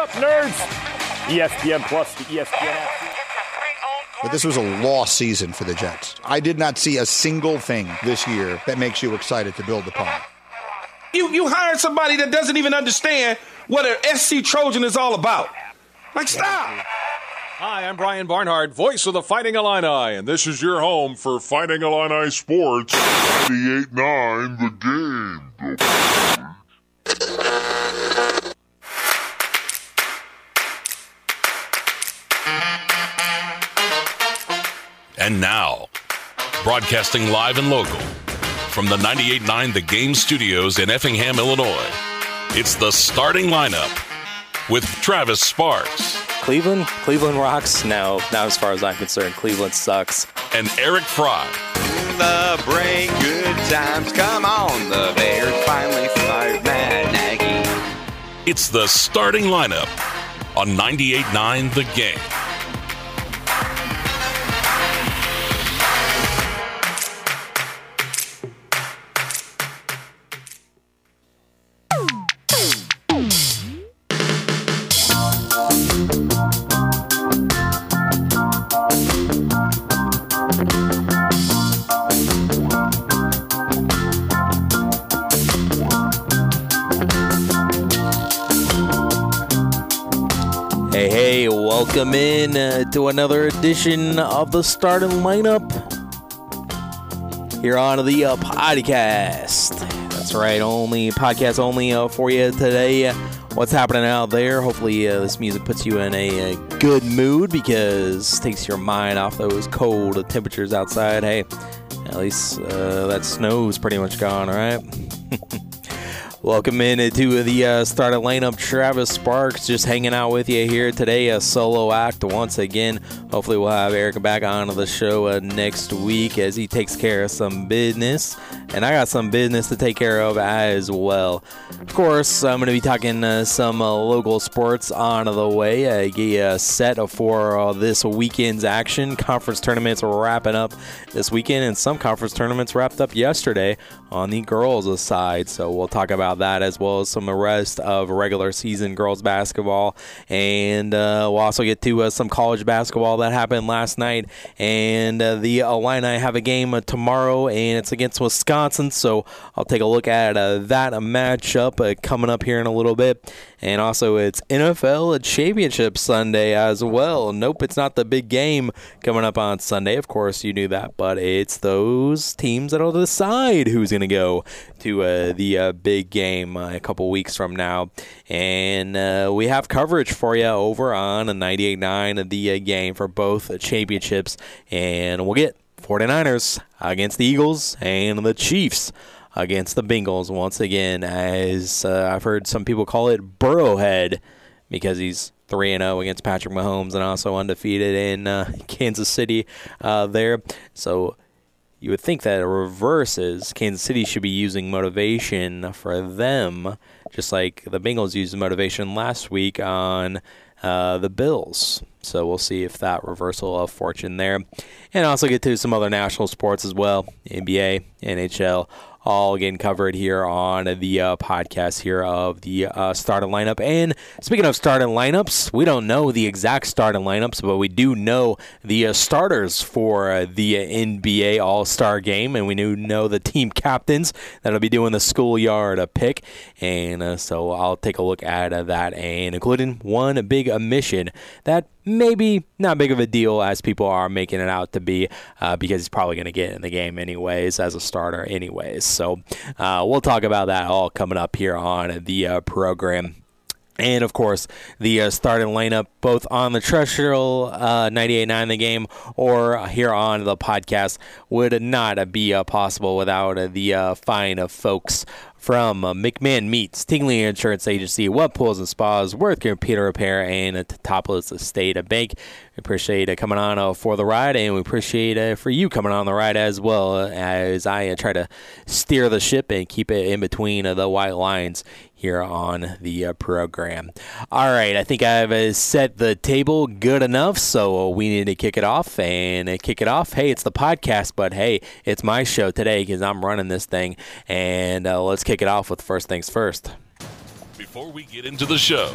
up, nerds? ESPN Plus, the ESPN app. But this was a lost season for the Jets. I did not see a single thing this year that makes you excited to build upon. You you hired somebody that doesn't even understand what an SC Trojan is all about. Like stop. Hi, I'm Brian Barnhart, voice of the Fighting Illini, and this is your home for Fighting Illini Sports. 8 9 The Game. And now, broadcasting live and local from the 98.9 The Game studios in Effingham, Illinois, it's the starting lineup with Travis Sparks Cleveland, Cleveland rocks. Now, now as far as I'm concerned, Cleveland sucks. and Eric Fry. the break, good times. Come on, the Bears finally fired Matt Nagy. It's the starting lineup on 98.9 The Game. Welcome in uh, to another edition of the starting lineup here on the uh, podcast. That's right, only podcast only uh, for you today. What's happening out there? Hopefully, uh, this music puts you in a, a good mood because takes your mind off those cold temperatures outside. Hey, at least uh, that snow's pretty much gone, right? Welcome in to the uh, starting lineup. Travis Sparks just hanging out with you here today. A solo act once again. Hopefully, we'll have Eric back on the show uh, next week as he takes care of some business. And I got some business to take care of as well. Of course, I'm going to be talking uh, some uh, local sports on the way. I get set for uh, this weekend's action. Conference tournaments wrapping up this weekend, and some conference tournaments wrapped up yesterday on the girls' side. So we'll talk about that as well as some of the rest of regular season girls basketball. And uh, we'll also get to uh, some college basketball that happened last night. And uh, the Illini have a game tomorrow, and it's against Wisconsin. So I'll take a look at uh, that matchup uh, coming up here in a little bit. And also, it's NFL Championship Sunday as well. Nope, it's not the big game coming up on Sunday. Of course, you knew that, but it's those teams that'll decide who's going to go to uh, the uh, big game uh, a couple weeks from now. And uh, we have coverage for you over on 98.9 the uh, game for both championships. And we'll get 49ers against the Eagles and the Chiefs against the Bengals once again, as uh, I've heard some people call it Burrowhead because he's 3 0 against Patrick Mahomes and also undefeated in uh, Kansas City uh, there. So you would think that a reverse is Kansas City should be using motivation for them, just like the Bengals used motivation last week on uh, the Bills. So we'll see if that reversal of fortune there. And also get to some other national sports as well NBA, NHL, all getting covered here on the uh, podcast here of the uh, starting lineup. And speaking of starting lineups, we don't know the exact starting lineups, but we do know the uh, starters for uh, the NBA All Star game, and we do know the team captains that'll be doing the schoolyard uh, pick. And uh, so I'll take a look at that, and including one big omission that maybe not big of a deal as people are making it out to be uh, because he's probably going to get in the game anyways as a starter anyways. So uh, we'll talk about that all coming up here on the uh, program. And of course, the uh, starting lineup, both on the terrestrial uh, 98.9 The Game or here on the podcast, would not be uh, possible without uh, the uh, fine of folks from uh, McMahon Meats, Tingley Insurance Agency, Web Pools and Spas, Worth Computer Repair, and uh, Teutopolis State Bank. We appreciate uh, coming on uh, for the ride, and we appreciate uh, for you coming on the ride as well uh, as I uh, try to steer the ship and keep it in between uh, the white lines here on the uh, program. All right, I think I've uh, set the table good enough, so we need to kick it off and kick it off. Hey, it's the podcast, but hey, it's my show today because I'm running this thing, and uh, let's kick it off with first things first. Before we get into the show,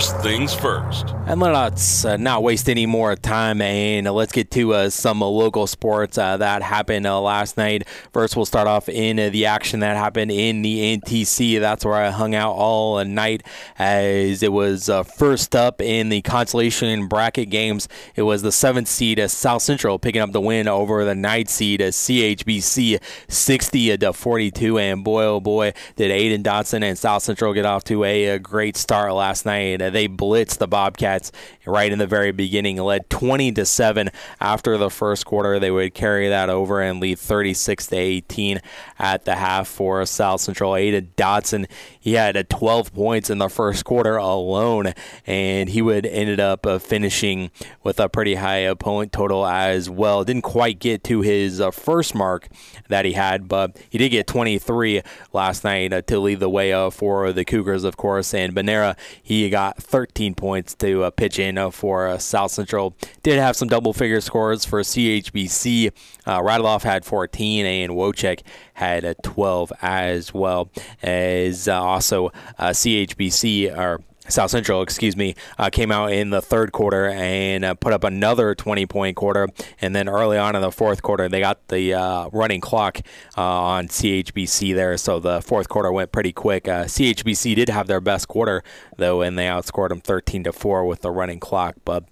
first things first. And let's uh, not waste any more time and uh, let's get to uh, some uh, local sports uh, that happened uh, last night. First, we'll start off in the action that happened in the NTC. That's where I hung out all night as it was first up in the consolation bracket games. It was the seventh seed South Central picking up the win over the ninth seed CHBC 60 to 42. And boy, oh boy, did Aiden Dotson and South Central get off to a, a great start last night. They blitzed the Bobcats right in the very beginning, led 20 to 7 after the first quarter. They would carry that over and lead 36 to 18 at the half for South Central. Aiden Dotson, he had 12 points in the first quarter alone, and he would ended up uh, finishing with a pretty high uh, point total as well. Didn't quite get to his uh, first mark that he had, but he did get 23 last night uh, to lead the way uh, for the Cougars, of course. And Banera, he got 13 points to uh, pitch in for South Central. Did have some double figure scores for CHBC. Uh, Radeloff had 14, and Wojcik had a 12 as well. As also CHBC or South Central, excuse me, uh, came out in the third quarter and uh, put up another 20 point quarter. And then early on in the fourth quarter, they got the uh, running clock uh, on CHBC there. So the fourth quarter went pretty quick. Uh, CHBC did have their best quarter, though, and they outscored them 13 to 4 with the running clock. But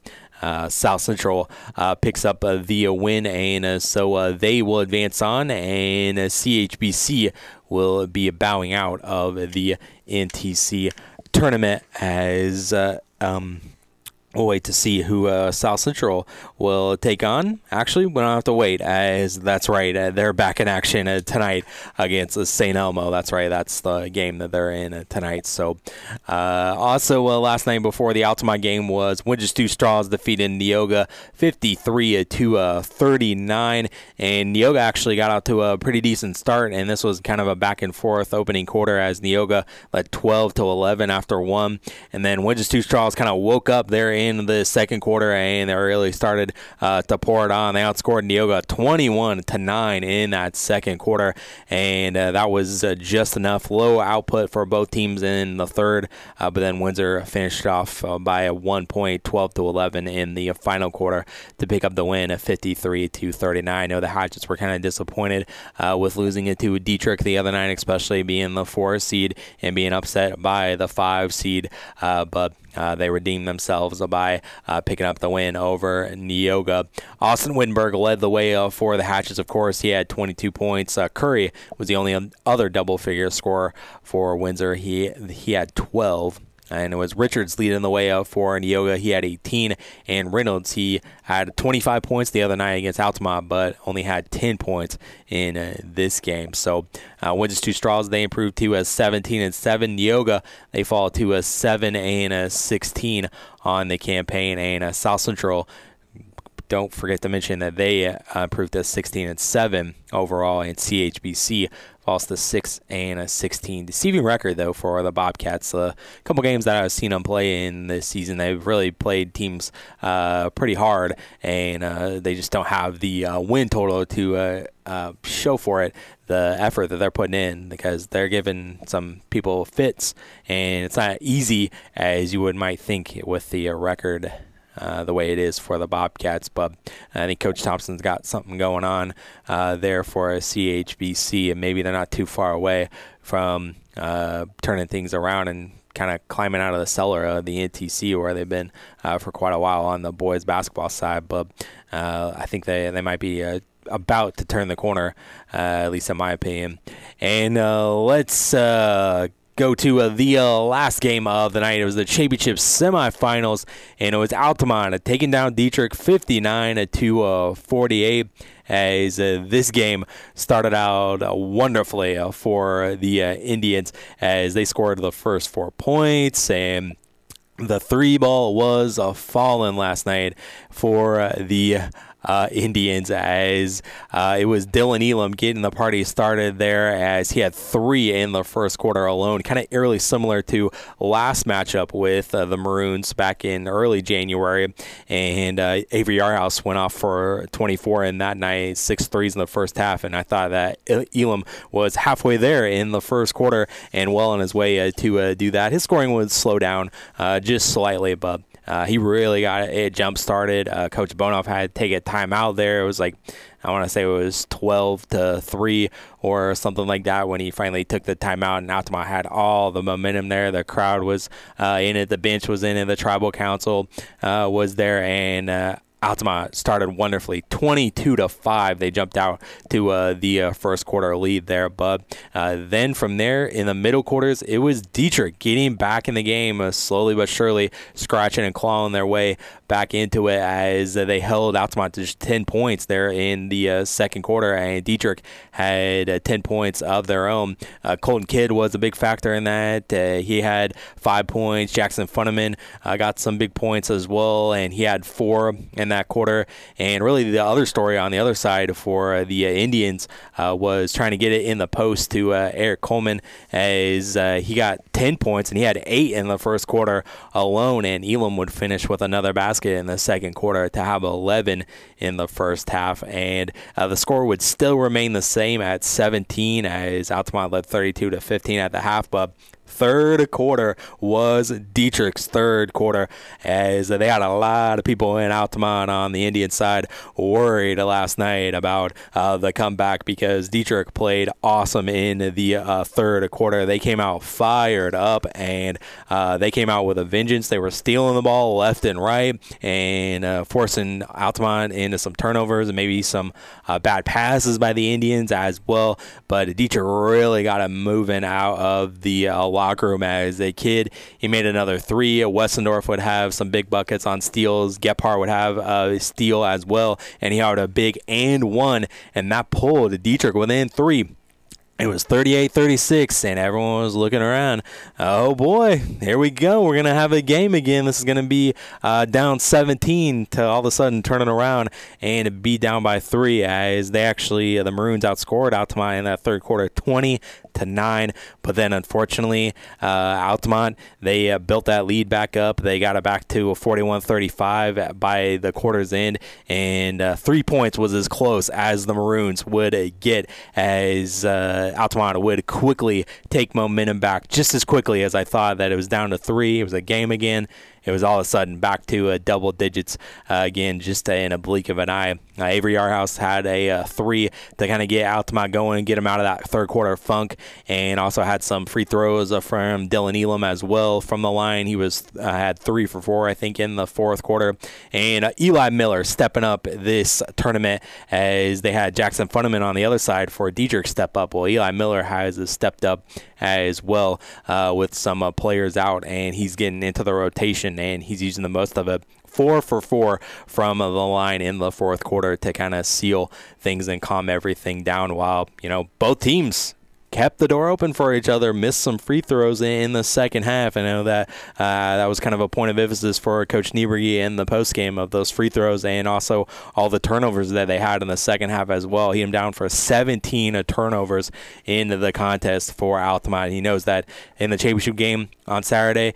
uh, South Central uh, picks up uh, the win, and so they will advance on, and CHBC will be bowing out of the NTC tournament as uh, um, We'll wait to see who uh, South Central will take on. Actually, we don't have to wait, as that's right. Uh, they're back in action uh, tonight against St. Elmo. That's right. That's the game that they're in uh, tonight. So, uh, also uh, last night before the Altamont game was Winchester Straws defeated Neoga 53 to 39, and Neoga actually got out to a pretty decent start, and this was kind of a back and forth opening quarter as Neoga led 12 to 11 after one, and then Winchester Straws kind of woke up there in the second quarter, and they really started uh, to pour it on. They outscored Neoga 21 to nine in that second quarter, and uh, that was uh, just enough low output for both teams in the third. Uh, but then Windsor finished off uh, by a one point, 12 to 11 in the final quarter to pick up the win at 53 to 39. I know the Hatchets were kind of disappointed uh, with losing it to Dieterich the other night, especially being the four seed and being upset by the five seed, but uh, they redeemed themselves by uh, picking up the win over Neoga. Austin Wittenberg led the way uh, for the Hatchets, of course. He had 22 points. Uh, Curry was the only other double figure scorer for Windsor. He, he had 12 and it was Richards leading the way up for Neoga. He had 18, and Reynolds he had 25 points the other night against Altamont, but only had 10 points in uh, this game. So uh, Winchester Two Straws they improved to a 17 and 7. Neoga they fall to a 7 and a 16 on the campaign, and uh, South Central don't forget to mention that they uh, improved to 16 and 7 overall, and CHBC falls to 6 and a 16. Deceiving record though for the Bobcats. A couple games that I've seen them play in this season, they've really played teams uh, pretty hard, and uh, they just don't have the uh, win total to uh, uh, show for it the effort that they're putting in because they're giving some people fits, and it's not easy as you would might think with the record uh, the way it is for the Bobcats. But I think Coach Thompson's got something going on uh, there for a CHBC, and maybe they're not too far away from uh, turning things around and kind of climbing out of the cellar of the NTC where they've been uh, for quite a while on the boys basketball side. But uh, I think they they might be about to turn the corner, uh, at least in my opinion. And uh, let's uh, go to uh, the uh, last game of the night. It was the championship semifinals, and it was Altamont taking down Dieterich 59 to uh, 48. As uh, this game started out uh, wonderfully for the Indians, as they scored the first four points and the three ball was uh, fallen last night for the uh, Indians as uh, it was Dylan Elam getting the party started there as he had three in the first quarter alone, kind of eerily similar to last matchup with uh, the Maroons back in early January. And uh, Avery Yarhouse went off for 24 in that night, six threes in the first half. And I thought that Elam was halfway there in the first quarter and well on his way uh, to uh, do that. His scoring would slow down just slightly, but uh, he really got it jump started. Uh, Coach Bonoff had to take a timeout there. It was like I want to say it was 12 to three or something like that when he finally took the timeout. And Altamont had all the momentum there. The crowd was uh, in it. The bench was in it. The tribal council uh, was there, and uh, Altamont started wonderfully, 22 to five. They jumped out to uh, the uh, first quarter lead there, but uh, then from there in the middle quarters, it was Dieterich getting back in the game, uh, slowly but surely, scratching and clawing their way back into it as they held Altamont to just 10 points there in the uh, second quarter, and Dieterich had uh, 10 points of their own. Colton Kidd was a big factor in that. he had five points. Jackson Funneman got some big points as well, and he had four. In that quarter. And really, the other story on the other side for uh, the uh, Indians uh, was trying to get it in the post to uh, Eric Coleman as uh, he got 10 points and he had eight in the first quarter alone. And Elam would finish with another basket in the second quarter to have 11 in the first half. And uh, the score would still remain the same at 17 as Altamont led 32 to 15 at the half. But third quarter was Dieterich's third quarter, as they had a lot of people in Altamont on the Indian side worried last night about uh, the comeback because Dieterich played awesome in the uh, third quarter. They came out fired up and uh, they came out with a vengeance. They were stealing the ball left and right and uh, forcing Altamont into some turnovers and maybe some uh, bad passes by the Indians as well. But Dieterich really got him moving out of the uh, locker room as a kid. He made another three. Westendorf would have some big buckets on steals. Gephardt would have a steal as well, and he had a big and one, and that pulled Dieterich within three it was 38 36, and everyone was looking around. Oh boy, here we go. We're going to have a game again. This is going to be uh, down 17 to all of a sudden turning around and be down by three as they actually, uh, the Maroons outscored Altamont in that third quarter 20 to 9. But then unfortunately, uh, Altamont, they uh, built that lead back up. They got it back to a 41 35 by the quarter's end, and uh, three points was as close as the Maroons would get as. Uh, Altamont would quickly take momentum back just as quickly as I thought that it was down to three. It was a game again it was all of a sudden back to uh, double digits uh, again, just in a blink of an eye. Uh, Avery Yarhouse had a uh, three to kind of get out to my going, get him out of that third quarter funk, and also had some free throws uh, from Dylan Elam as well from the line. He was had three for four, I think, in the fourth quarter. And Eli Miller stepping up this tournament as they had Jackson Funneman on the other side for Dieterich step up. Well, Eli Miller has stepped up as well with some players out, and he's getting into the rotation and he's using the most of it. Four for four from the line in the fourth quarter to kind of seal things and calm everything down. While you know both teams kept the door open for each other, missed some free throws in the second half. I know that uh, that was kind of a point of emphasis for Coach Nieberge in the post game of those free throws and also all the turnovers that they had in the second half as well. He am down for 17 turnovers in the contest for Altamont. He knows that in the championship game on Saturday,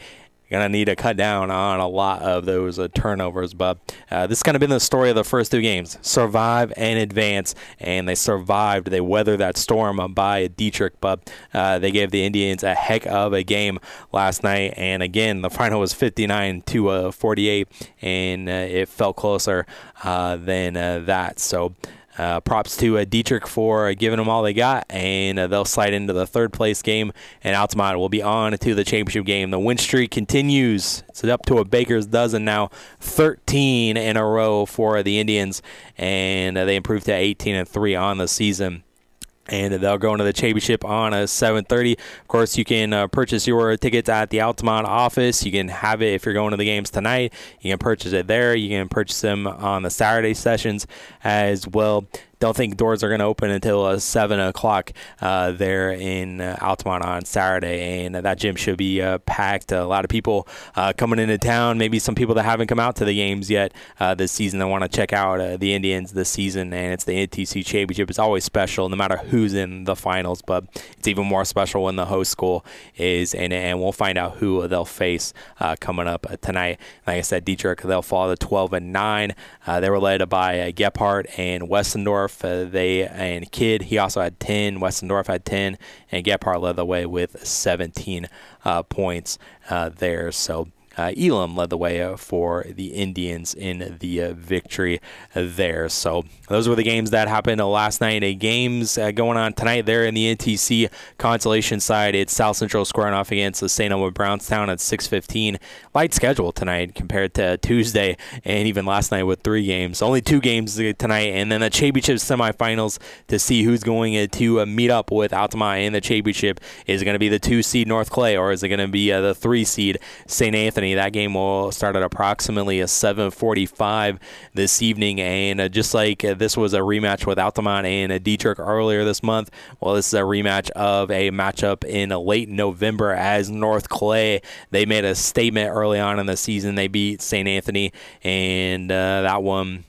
going to need to cut down on a lot of those uh, turnovers. But uh, this kind of been the story of the first two games survive and advance. And they survived. They weathered that storm by Dieterich, but uh, they gave the Indians a heck of a game last night. And again, the final was 59 to uh, 48, and uh, it felt closer uh, than that. So, uh, props to uh, Dieterich for uh, giving them all they got, and uh, they'll slide into the third place game. And Altamont will be on to the championship game. The win streak continues. It's up to a baker's dozen now, 13 in a row for the Indians, and uh, they improved to 18 and three on the season and they'll go into the championship on a 7:30. Of course, you can uh, purchase your tickets at the Altamont office. You can have it if you're going to the games tonight. You can purchase it there. You can purchase them on the Saturday sessions as well. Don't think doors are going to open until uh, seven o'clock uh, there in uh, Altamont on Saturday, and that gym should be uh, packed. A lot of people uh, coming into town. Maybe some people that haven't come out to the games yet uh, this season that want to check out the Indians this season, and it's the NTC Championship. It's always special, no matter who's in the finals, but it's even more special when the host school is in it, and we'll find out who they'll face coming up tonight. Like I said, Dieterich they'll fall to 12 and nine. they were led by uh, Gephardt and Westendorf. Uh, they and Kidd he also had 10. Westendorf had 10, and Gephardt led the way with 17 uh, points uh, there. So uh, Elam led the way uh, for the Indians in the uh, victory there. So those were the games that happened last night. games uh, going on tonight there in the NTC consolation side. It's South Central squaring off against the St. Elmo Brownstown at 6:15. Light schedule tonight compared to Tuesday and even last night with three games. Only two games tonight, and then the championship semifinals to see who's going to uh, meet up with Altamont in the championship. Is it going to be the two seed North Clay or is it going to be uh, the three seed St. Anthony? Anthony. That game will start at approximately a 7:45 this evening, and uh, just like uh, this was a rematch with Altamont and uh, Dieterich earlier this month, well, this is a rematch of a matchup in late November as North Clay. They made a statement early on in the season. They beat St. Anthony, and uh, that one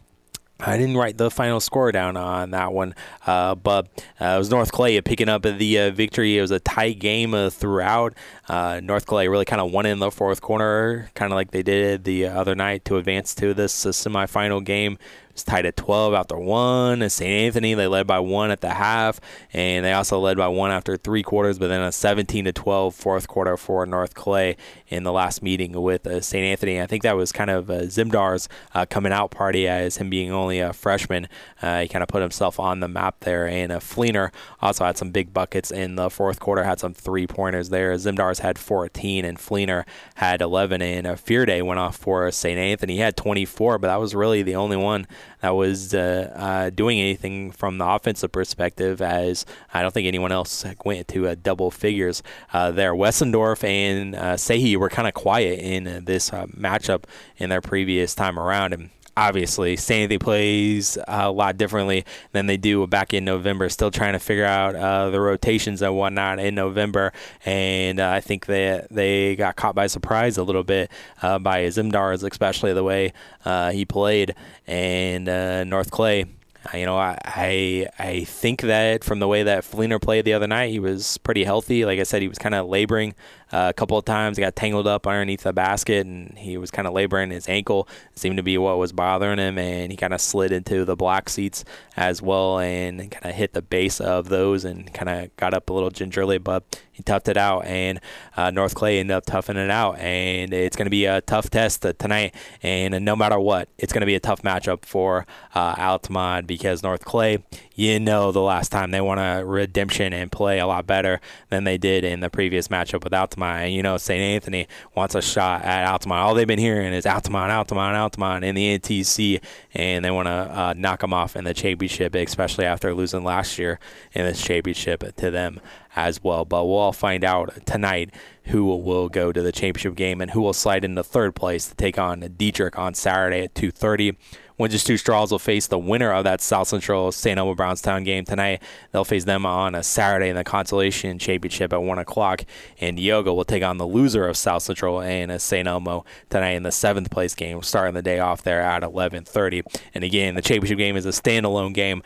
I didn't write the final score down on that one, uh, but uh, it was North Clay picking up the uh, victory. It was a tight game throughout. Uh, North Clay really kind of won in the fourth corner, kind of like they did the other night to advance to this uh, semifinal game. It's tied at 12 after one. St. Anthony, they led by one at the half, and they also led by one after three quarters, but then a 17 to 12 fourth quarter for North Clay in the last meeting with uh, St. Anthony. I think that was kind of uh, Zimdar's uh, coming out party as him being only a freshman. Uh, he kind of put himself on the map there, and uh, Fleener also had some big buckets in the fourth quarter, had some three pointers there. Had 14, and Fleener had 11, and uh, Fearday went off for St. Anthony. He had 24, but that was really the only one that was uh, uh, doing anything from the offensive perspective, as I don't think anyone else went to uh, double figures uh, there. Wessendorf and uh, Sehi were kind of quiet in this matchup in their previous time around, and obviously Sandy plays a lot differently than they do back in November. Still trying to figure out uh, the rotations and whatnot in November, and uh, I think that they got caught by surprise a little bit uh, by Zimdars, especially the way uh, he played, and uh, North Clay. You know, I, I I think that from the way that Fleener played the other night, he was pretty healthy. Like I said, he was kind of laboring uh, a couple of times. He Got tangled up underneath the basket, and he was kind of laboring his ankle. It seemed to be what was bothering him, and he kind of slid into the black seats as well, and kind of hit the base of those, and kind of got up a little gingerly, but he toughed it out, and uh, North Clay ended up toughing it out, and it's going to be a tough test tonight, and no matter what, it's going to be a tough matchup for uh, Altamont because North Clay, you know, the last time they won a redemption and play a lot better than they did in the previous matchup with Altamont. Altamont. You know, St. Anthony wants a shot at Altamont. All they've been hearing is Altamont, Altamont, Altamont in the NTC, and they want to uh, knock them off in the championship, especially after losing last year in this championship to them as well. But we'll all find out tonight who will go to the championship game and who will slide into third place to take on Dieterich on Saturday at 2:30. Winchester Straws will face the winner of that South Central St. Elmo Brownstown game tonight. They'll face them on a Saturday in the Consolation Championship at 1 o'clock. And Neoga will take on the loser of South Central and St. Elmo tonight in the seventh place game, starting the day off there at 11:30. And again, the championship game is a standalone game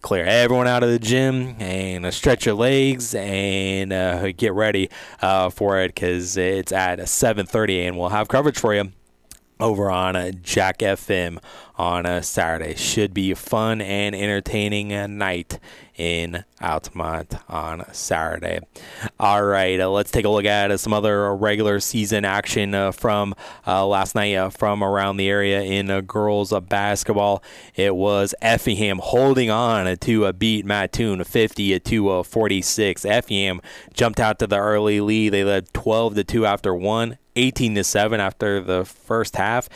clear everyone out of the gym and stretch your legs and uh, get ready uh, for it because it's at 7.30 and we'll have coverage for you over on uh, Jack FM on a Saturday. Should be a fun and entertaining uh, night in Altamont on Saturday. All right, uh, let's take a look at uh, some other regular season action uh, from uh, last night uh, from around the area in girls basketball. It was Effingham holding on to beat Mattoon 50 to 46. Effingham jumped out to the early lead. They led 12 to 2 after one. 18 to 7 after the first half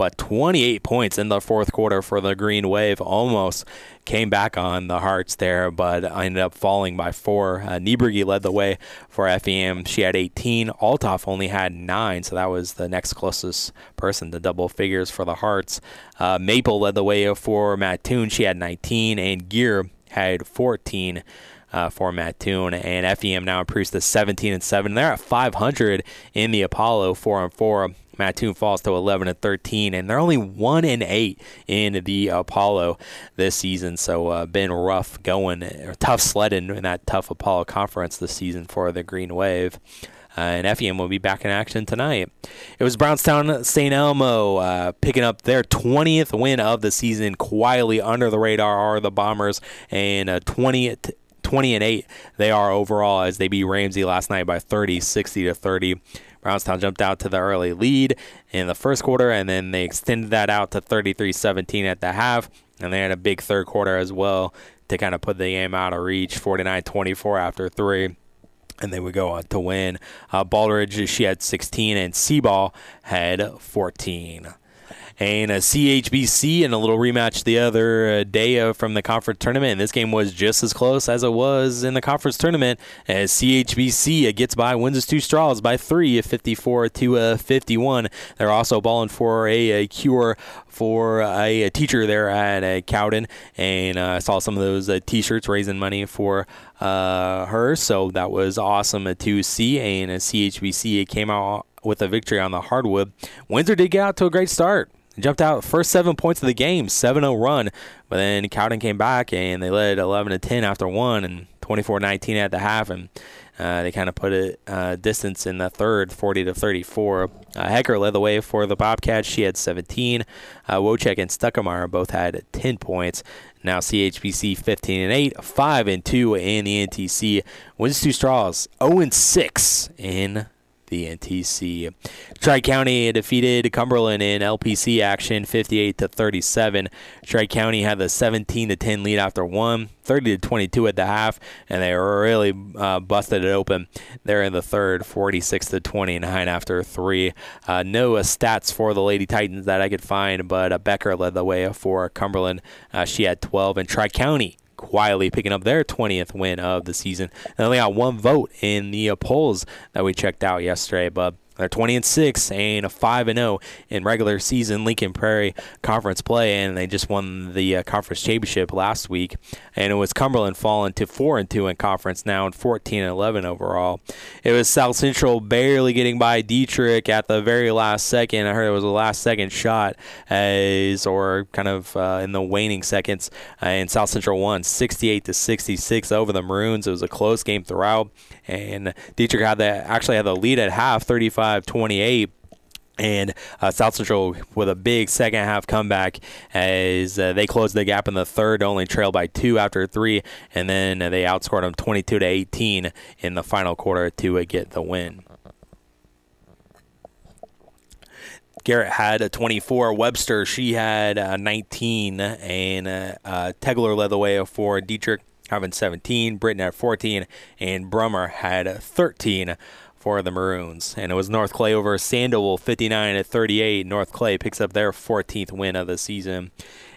but 28 points in the fourth quarter for the Green Wave. Almost came back on the Hearts there, but ended up falling by four. Uh, led the way for FEM. She had 18. Altoff only had nine, so that was the next closest person to double figures for the Hearts. Uh, Maple led the way for Mattoon. She had 19, and Gear had 14 uh, for Mattoon, and FEM now improves to 17 and 7. They're at 500 in the Apollo 4 and 4. Mattoon falls to 11 and 13, and they're only 1 and 8 in the Apollo this season. So, uh, been rough going, tough sledding in that tough Apollo conference this season for the Green Wave. Uh, and FEM will be back in action tonight. It was Brownstown St. Elmo uh, picking up their 20th win of the season. Quietly under the radar are the Bombers, and uh, 20 20 and 8 they are overall as they beat Ramsey last night by 30, 60 to 30. Brownstown jumped out to the early lead in the first quarter, and then they extended that out to 33 17 at the half. And they had a big third quarter as well to kind of put the game out of reach 49 24 after three and they would go on to win. Uh, Baldridge, she had 16, and Seaball had 14 and a CHBC in a little rematch the other uh, day uh, from the conference tournament. And this game was just as close as it was in the conference tournament as CHBC gets by, wins its two straws by three, 54 to uh, 51. They're also balling for a, a cure for a, a, teacher there at uh, Cowden, and uh, I saw some of those uh, T-shirts raising money for uh, her, so that was awesome to see. And a CHBC came out with a victory on the hardwood. Windsor did get out to a great start jumped out first seven points of the game, 7-0 run. But then Cowden came back and they led 11 to 10 after one and 24-19 at the half, and uh, they kind of put it uh, distance in the third, 40 to 34. Uh, Hecker led the way for the Bobcats. She had 17. Uh, Wojcik and Stuckemeyer both had 10 points. Now CHBC 15 and 8, 5 and 2 in the NTC. Wins two straws, 0 and 6 in the NTC. Tri County defeated Cumberland in LPC action 58 to 37. Tri County had the 17 to 10 lead after one. 30 to 22 at the half, and they really uh, busted it open there in the third, 46 to 29 after three. Uh, no uh, stats for the Lady Titans that I could find, but uh, Becker led the way for Cumberland. Uh, she had 12, and Tri County quietly picking up their 20th win of the season. They only got one vote in the polls that we checked out yesterday, but they're 20 and 6 and a 5 and 0 in regular season Lincoln Prairie Conference play, and they just won the uh, conference championship last week. And it was Cumberland falling to 4 and 2 in conference now and 14 and 11 overall. It was South Central barely getting by Dieterich at the very last second. I heard it was a last second shot as or kind of uh, in the waning seconds. Uh, and South Central won 68 to 66 over the Maroons. It was a close game throughout, and Dieterich had the actually had the lead at half, 35 28 and uh, South Central with a big second half comeback as uh, they closed the gap in the third, only trailed by two after three, and then they outscored them 22 to 18 in the final quarter to uh, get the win. Garrett had a 24. Webster, she had uh, 19. And uh, uh, Tegler led the way for Dieterich, having 17. Britton had 14. And Brummer had 13 for the Maroons. And it was North Clay over Sandoval 59 at 38. North Clay picks up their 14th win of the season.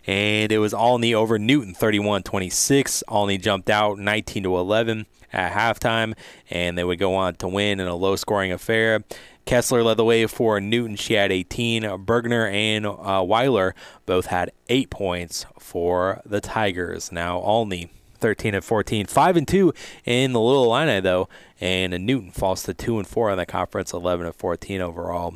And it was Olney over Newton 31 26. Olney jumped out 19 to 11 at halftime, and they would go on to win in a low scoring affair. Kessler led the way for Newton. She had 18. Bergner and uh, Weiler both had eight points for the Tigers. Now, Olney 13 and 14, 5 and 2 in the Little Illini though, and Newton falls to 2 and 4 on the conference, 11 and 14 overall.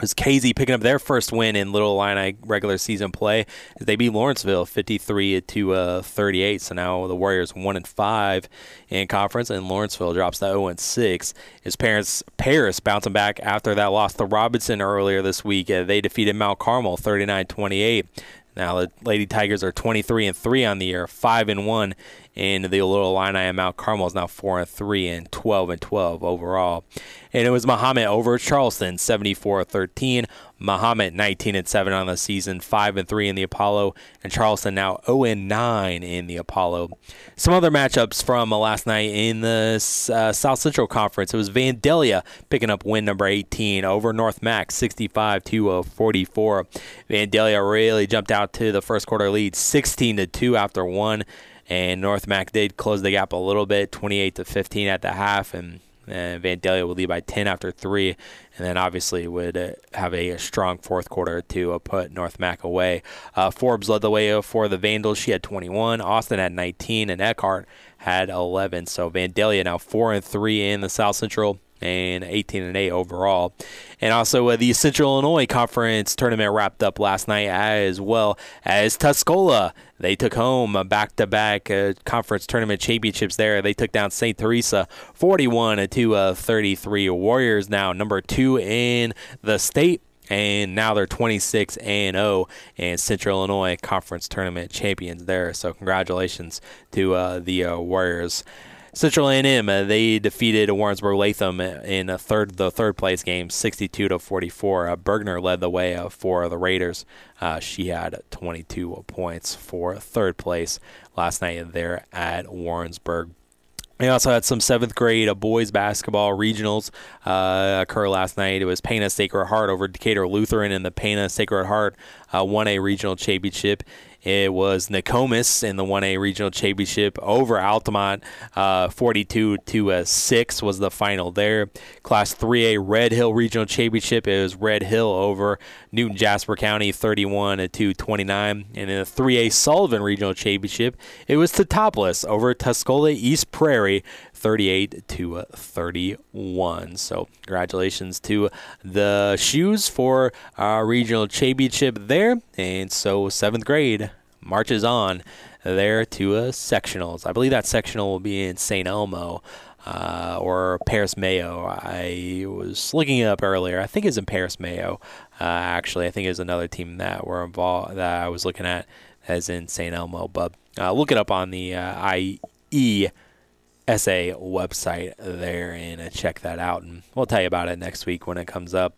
Was Casey picking up their first win in Little Illini regular season play they beat Lawrenceville 53 to uh, 38. So now the Warriors one and five in conference, and Lawrenceville drops to 0 and six. His parents Paris bouncing back after that loss to Robinson earlier this week. Uh, they defeated Mount Carmel 39-28. Now the Lady Tigers are 23 and 3 on the year, 5 and 1 in the Little Illini, and Mount Carmel is now four and three and 12 and 12 overall. And it was Mahomet over Charleston, 74-13. Mahomet 19 and 7 on the season, 5 and 3 in the Apollo, and Charleston now 0 and 9 in the Apollo. Some other matchups from last night in the uh, South Central Conference. It was Vandalia picking up win number 18 over North Mac, 65 to 44. Vandalia really jumped out to the first quarter lead, 16 to 2 after one, and North Mac did close the gap a little bit, 28 to 15 at the half, and and Vandalia would lead by 10 after three, and then obviously would uh, have a, a, strong fourth quarter to uh, put North Mac away. Uh, Forbes led the way for the Vandals. She had 21. Austin had 19, and Eckhart had 11. So Vandalia now four and three in the South Central and 18 and 8 overall. And also, uh, the Central Illinois Conference tournament wrapped up last night as well as Tuscola. They took home a back-to-back uh, conference tournament championships there. They took down St. Teresa 41 to uh, 33. Warriors now number two in the state and now they're 26 and 0 and Central Illinois Conference Tournament champions there. So congratulations to uh, the uh, Warriors. Central A&M uh, they defeated Warrensburg Latham in a third the third place game, 62 to 44. Uh, Bergner led the way uh, for the Raiders. Uh, she had 22 points for third place last night there at Warrensburg. We also had some seventh grade uh, boys basketball regionals uh, occur last night. It was Pana Sacred Heart over Decatur Lutheran, and the Pana Sacred Heart uh, won a regional championship. It was Nokomis in the 1A regional championship over Altamont. Uh, 42 to uh, 6 was the final there. Class 3A Red Hill regional championship. It was Red Hill over Newton Jasper County 31 to 29. And in the 3A Sullivan regional championship, it was Teutopolis over Tuscola East Prairie 38 to uh, 31. So, congratulations to the Shoes for our regional championship there. And so, seventh grade marches on there to a sectionals. I believe that sectional will be in St. Elmo. Uh, or Paris Mayo. I was looking it up earlier. I think it's in Paris Mayo. Uh, actually, I think it's another team that were involved that I was looking at as in St. Elmo. But uh, look it up on the uh, IE SA website there and uh, check that out. And we'll tell you about it next week when it comes up.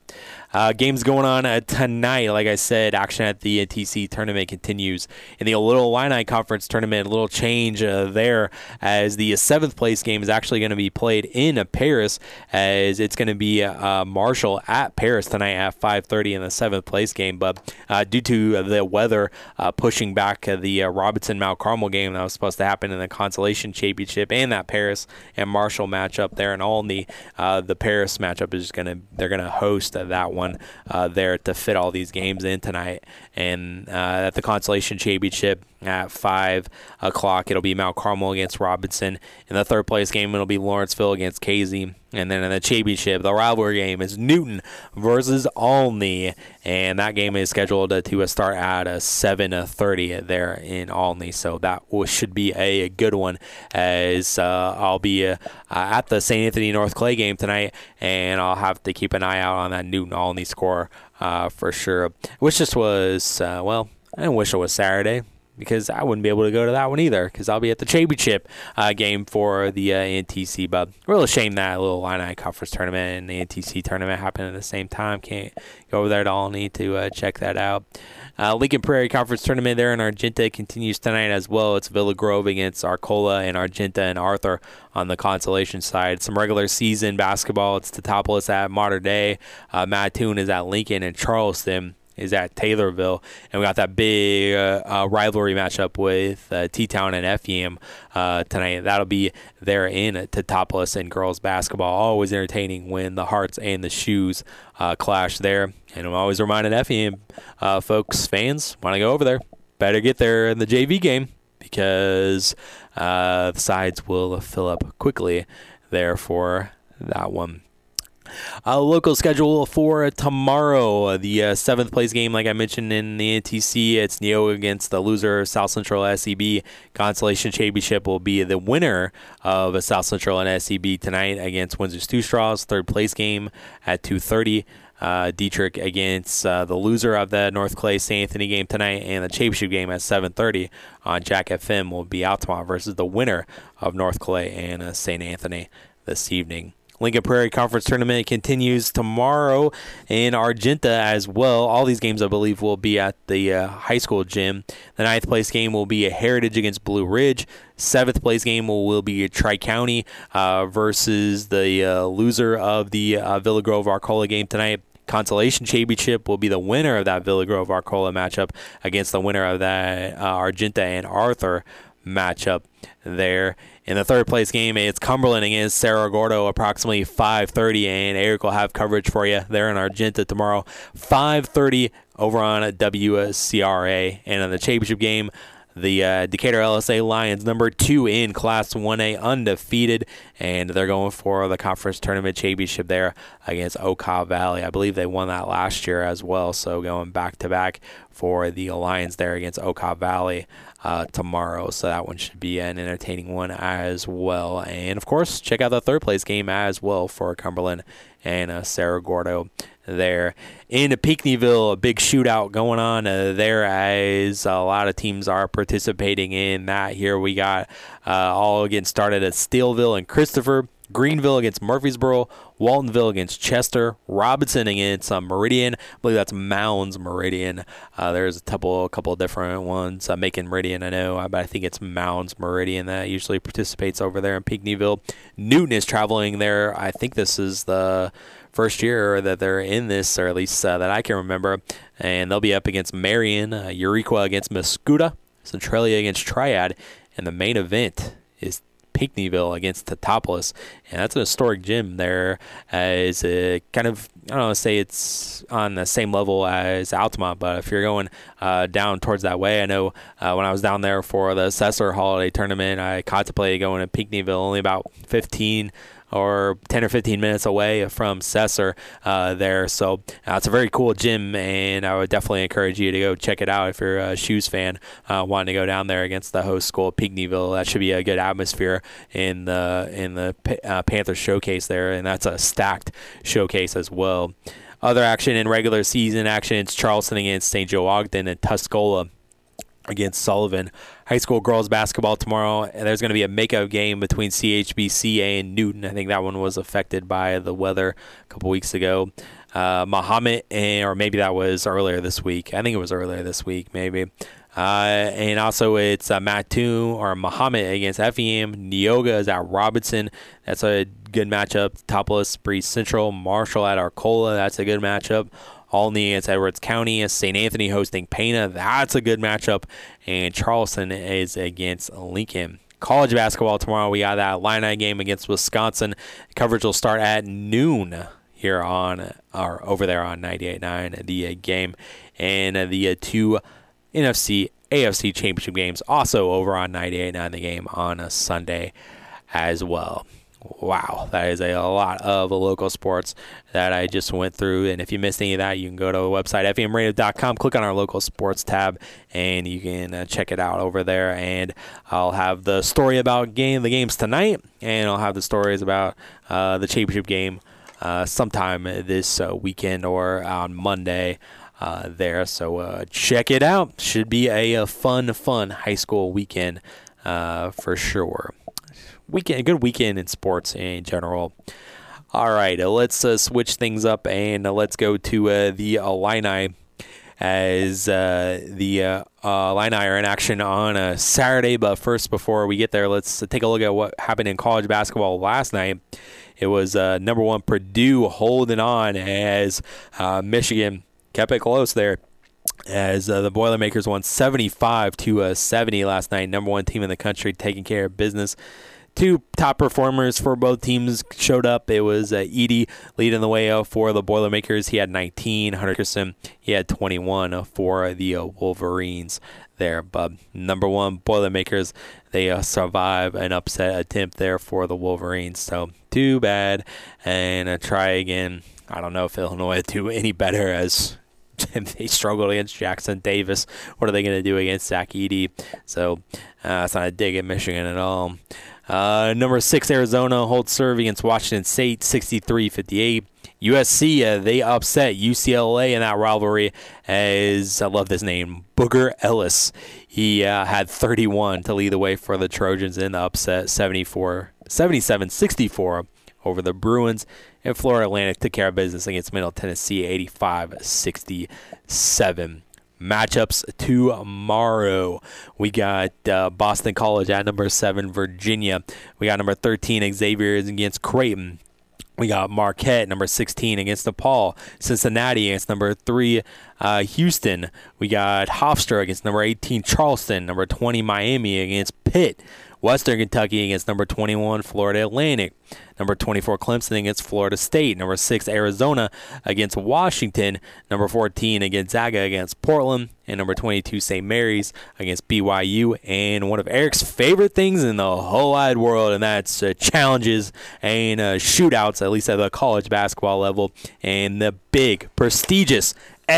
Uh, games going on uh, tonight. Like I said, action at the NTC tournament continues. In the Little Illini Conference tournament, a little change uh, there as the seventh place game is actually going to be played in Paris as it's going to be uh, Marshall at Paris tonight at 5.30 in the seventh place game. But uh, due to the weather pushing back the Robinson Mount Carmel game that was supposed to happen in the Consolation Championship and that Paris and Marshall matchup there in Olney, the Paris matchup is going to, they're going to host that one one uh, there to fit all these games in tonight. And uh, at the Consolation Championship at 5 o'clock, it'll be Mount Carmel against Robinson. In the third place game, it'll be Lawrenceville against Casey. And then in the championship, the rivalry game is Newton versus Olney, and that game is scheduled to start at 7:30 there in Olney. So that should be a good one, as uh, I'll be uh, at the St. Anthony North Clay game tonight, and I'll have to keep an eye out on that Newton Olney score uh, for sure. Which just was uh, well, I wish it was Saturday because I wouldn't be able to go to that one either because I'll be at the championship uh, game for the uh, NTC. But real shame that little Illini Conference tournament and the NTC tournament happened at the same time. Can't go over there to Need to uh, check that out. Uh, Lincoln Prairie Conference tournament there in Argenta continues tonight as well. It's Villa Grove against Arcola and Argenta and Arthur on the consolation side. Some regular season basketball. It's Teutopolis at Modern Day. Uh, Mattoon is at Lincoln and Charleston is at Taylorville, and we got that big uh, uh, rivalry matchup with uh, T Town and FEM uh, tonight. That'll be there in Teutopolis and girls basketball. Always entertaining when the Hearts and the Shoes uh, clash there. And I'm always reminding FEM uh, folks, fans, want to go over there, better get there in the JV game because the sides will fill up quickly there for that one. Uh, local schedule for tomorrow, the uh, seventh place game, like I mentioned in the NTC, it's Neo against the loser South Central SEB. Consolation Championship will be the winner of a South Central and SEB tonight against Windsor Two Straws. Third place game at 2:30. uh, Dieterich against uh, the loser of the North Clay St. Anthony game tonight and the championship game at 7:30 on Jack FM will be Altamont versus the winner of North Clay and uh, St. Anthony this evening. Lincoln Prairie Conference Tournament continues tomorrow in Argenta as well. All these games, I believe, will be at the uh, high school gym. The ninth place game will be a Heritage against Blue Ridge. Seventh place game will, will be Tri County uh, versus the uh, loser of the uh, Villa Grove Arcola game tonight. Consolation Championship will be the winner of that Villa Grove Arcola matchup against the winner of that uh, Argenta and Arthur matchup there. In the third place game, it's Cumberland against Cerro Gordo, approximately 5:30, and Eric will have coverage for you there in Argenta tomorrow, 5:30 over on WCRA. And in the championship game, the uh, Decatur LSA Lions, number two in Class 1A, undefeated, and they're going for the conference tournament championship there against Okaw Valley. I believe they won that last year as well, so going back to back for the Lions there against Okaw Valley. Uh, tomorrow, so that one should be an entertaining one as well. And of course, check out the third place game as well for Cumberland and uh, Cerro Gordo there. In Pinckneyville, a big shootout going on uh, there as a lot of teams are participating in that. Here we got uh, all getting started at Steelville and Christopher. Greenville against Murfreesboro, Waltonville against Chester, Robinson against uh, Meridian. I believe that's Mounds Meridian. Uh, there's a couple, a couple of different ones. Uh, Macon Meridian, I know, but I think it's Mounds Meridian that usually participates over there in Pinckneyville. Newton is traveling there. I think this is the first year that they're in this, or at least uh, that I can remember. And they'll be up against Marion, uh, Eureka against Mascoutah, Centralia against Triad, and the main event is Pinckneyville against Teutopolis, and that's an historic gym there. As a kind of I don't know, say it's on the same level as Altamont, but if you're going uh, down towards that way, I know uh, when I was down there for the Assessor Holiday Tournament, I contemplated going to Pinckneyville, only about 15 or 10 or 15 minutes away from Sesser uh, there. So uh, it's a very cool gym, and I would definitely encourage you to go check it out if you're a shoes fan uh, wanting to go down there against the host school, Pinckneyville. That should be a good atmosphere in the in the uh, Panthers showcase there, and that's a stacked showcase as well. Other action in regular season action, it's Charleston against St. Joe Ogden and Tuscola against Sullivan. High school girls basketball tomorrow. And there's going to be a makeup game between CHBCA and Newton. I think that one was affected by the weather a couple weeks ago. Uh, Mahomet, and, or maybe that was earlier this week. I think it was earlier this week, maybe. Uh, and also it's uh, Mattoon or Mahomet against FEM. Neoga is at Robinson. That's a good matchup. Topless Breese Central. Marshall at Arcola. That's a good matchup. Olney against Edwards County. St. Anthony hosting Pana. That's a good matchup. And Charleston is against Lincoln. College basketball tomorrow. We got that Illini game against Wisconsin. Coverage will start at noon here on or over there on 98.9 the game and the two NFC AFC championship games also over on 98.9 the game on a Sunday as well. Wow, that is a lot of local sports that I just went through. And if you missed any of that, you can go to the website, fmradio.com, click on our local sports tab, and you can uh, check it out over there. And I'll have the story about game the games tonight, and I'll have the stories about uh, the championship game uh, sometime this uh, weekend or on Monday. Uh, there, so check it out. Should be a, a fun, fun high school weekend for sure weekend, a good weekend in sports in general. All right, uh, let's uh, switch things up and uh, let's go to uh, the Illini as uh, the uh, Illini are in action on a Saturday. But first, before we get there, let's take a look at what happened in college basketball last night. It was number one Purdue holding on as Michigan kept it close there as the Boilermakers won 75 to uh, 70 last night. Number one team in the country taking care of business two top performers for both teams showed up. It was uh, Edey leading the way uh, for the Boilermakers. He had 19. Hunter Dickinson, he had 21 uh, for the uh, Wolverines there. But number one, Boilermakers, they uh, survive an upset attempt there for the Wolverines. So too bad. And try again. I don't know if Illinois do any better as they struggled against Jackson Davis. What are they going to do against Zach Edey? So uh, it's not a dig at Michigan at all. Uh, number six, Arizona holds serve against Washington State, 63 58. USC, uh, they upset UCLA in that rivalry as I love this name, Boogie Ellis. He uh, had 31 to lead the way for the Trojans in the upset, 74, 77-64 over the Bruins. And Florida Atlantic took care of business against Middle Tennessee, 85-67 matchups tomorrow. We got uh, Boston College at number seven, Virginia. We got number 13, Xavier against Creighton. We got Marquette, number 16, against DePaul. Cincinnati against number 3, uh, Houston. We got Hofstra against number 18, Charleston. Number 20, Miami against Pitt. Western Kentucky against number 21 Florida Atlantic. Number 24 Clemson against Florida State. Number 6 Arizona against Washington. Number 14 against against Portland. And number 22 St. Mary's against BYU. And one of Eric's favorite things in the whole wide world, and that's uh, challenges and uh, shootouts, at least at the college basketball level. And the big, prestigious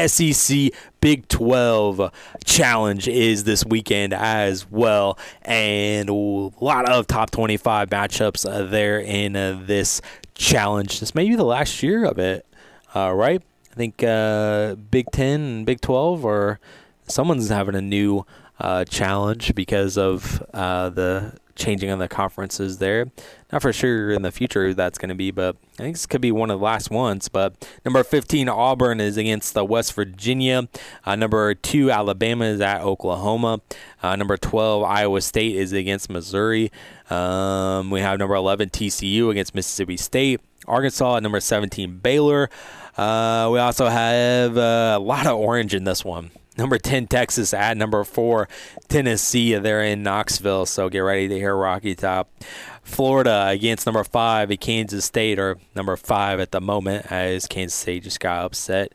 SEC Big 12 challenge is this weekend as well. And a lot of top 25 matchups uh, there in uh, this challenge. This may be the last year of it, uh, right? I think uh, Big 10 and Big 12 or someone's having a new uh, challenge because of uh, the changing of the conferences there. Not for sure in the future that's going to be, but I think this could be one of the last ones. But number 15, Auburn is against the West Virginia. Uh, number two, Alabama is at Oklahoma. Uh, number 12, Iowa State is against Missouri. Um, we have number 11, TCU against Mississippi State. Arkansas at number 17, Baylor. Uh, we also have uh, a lot of orange in this one. Number 10, Texas at number 4, Tennessee. They're in Knoxville, so get ready to hear Rocky Top. Florida against number 5, Kansas State, or number 5 at the moment, as Kansas State just got upset.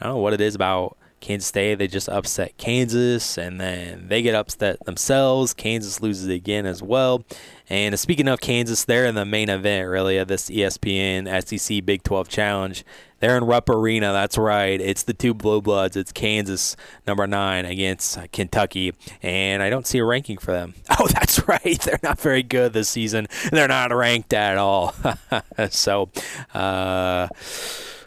I don't know what it is about Kansas State. They just upset Kansas, and then they get upset themselves. Kansas loses again as well. And speaking of Kansas, they're in the main event, really, of this ESPN SEC Big 12 Challenge. They're in Rupp Arena. That's right. It's the two Blue Bloods. It's Kansas, number nine, against Kentucky. And I don't see a ranking for them. Oh, that's right. They're not very good this season. They're not ranked at all. so, uh,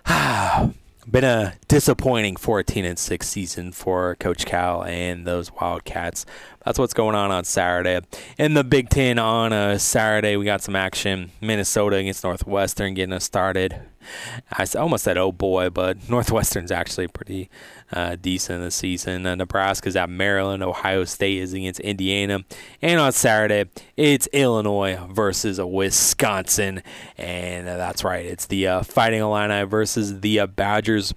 been a disappointing 14 and 6 season for Coach Cal and those Wildcats. That's what's going on on Saturday. In the Big Ten on a Saturday, we got some action. Minnesota against Northwestern getting us started. I almost said, oh boy, but Northwestern's actually pretty uh, decent this season. Uh, Nebraska's at Maryland. Ohio State is against Indiana. And on Saturday, it's Illinois versus Wisconsin. And uh, that's right, it's the uh, Fighting Illini versus the uh, Badgers.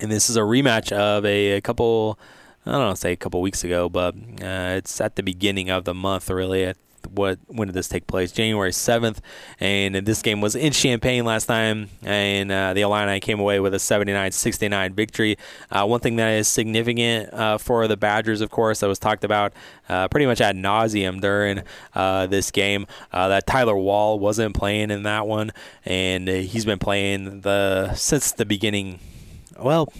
And this is a rematch of a, a couple. I don't know, say a couple weeks ago, but uh, it's at the beginning of the month, really what when did this take place? January 7th, and this game was in Champaign last time, and uh, the Illini came away with a 79-69 victory. Uh, one thing that is significant uh, for the Badgers, of course, that was talked about uh, pretty much ad nauseum during uh, this game, uh, that Tyler Wahl wasn't playing in that one, and he's been playing the since the beginning. Well,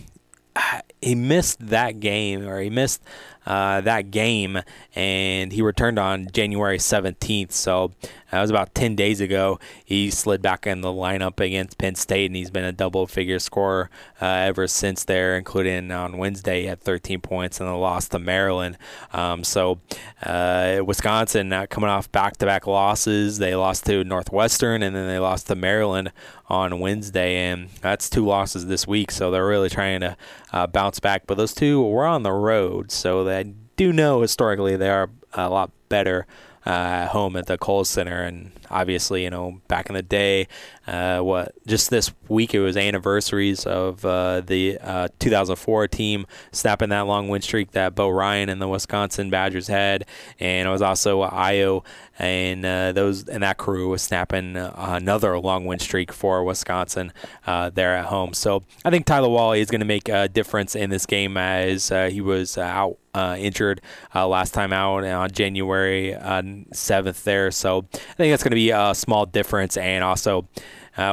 he missed that game, or he missed uh, that game, and he returned on January 17th. So that was about 10 days ago. He slid back in the lineup against Penn State, and he's been a double figure scorer uh, ever since there, including on Wednesday. He had 13 points and a loss to Maryland. Um, so uh, Wisconsin uh, coming off back to back losses. They lost to Northwestern, and then they lost to Maryland on Wednesday, and that's two losses this week. So they're really trying to uh, bounce back. But those two were on the road, so I do know historically they are a lot better uh, at home at the Kohl Center, and obviously, you know, back in the day, uh, what just this week it was anniversaries of uh, the uh, 2004 team snapping that long win streak that Bo Ryan and the Wisconsin Badgers had, and it was also Ayo and uh, those and that crew was snapping uh, another long win streak for Wisconsin uh, there at home. So I think Tyler Wahl is going to make a difference in this game as he was out uh, injured uh, last time out on January uh, 7th there. So I think that's going to be a small difference. And also,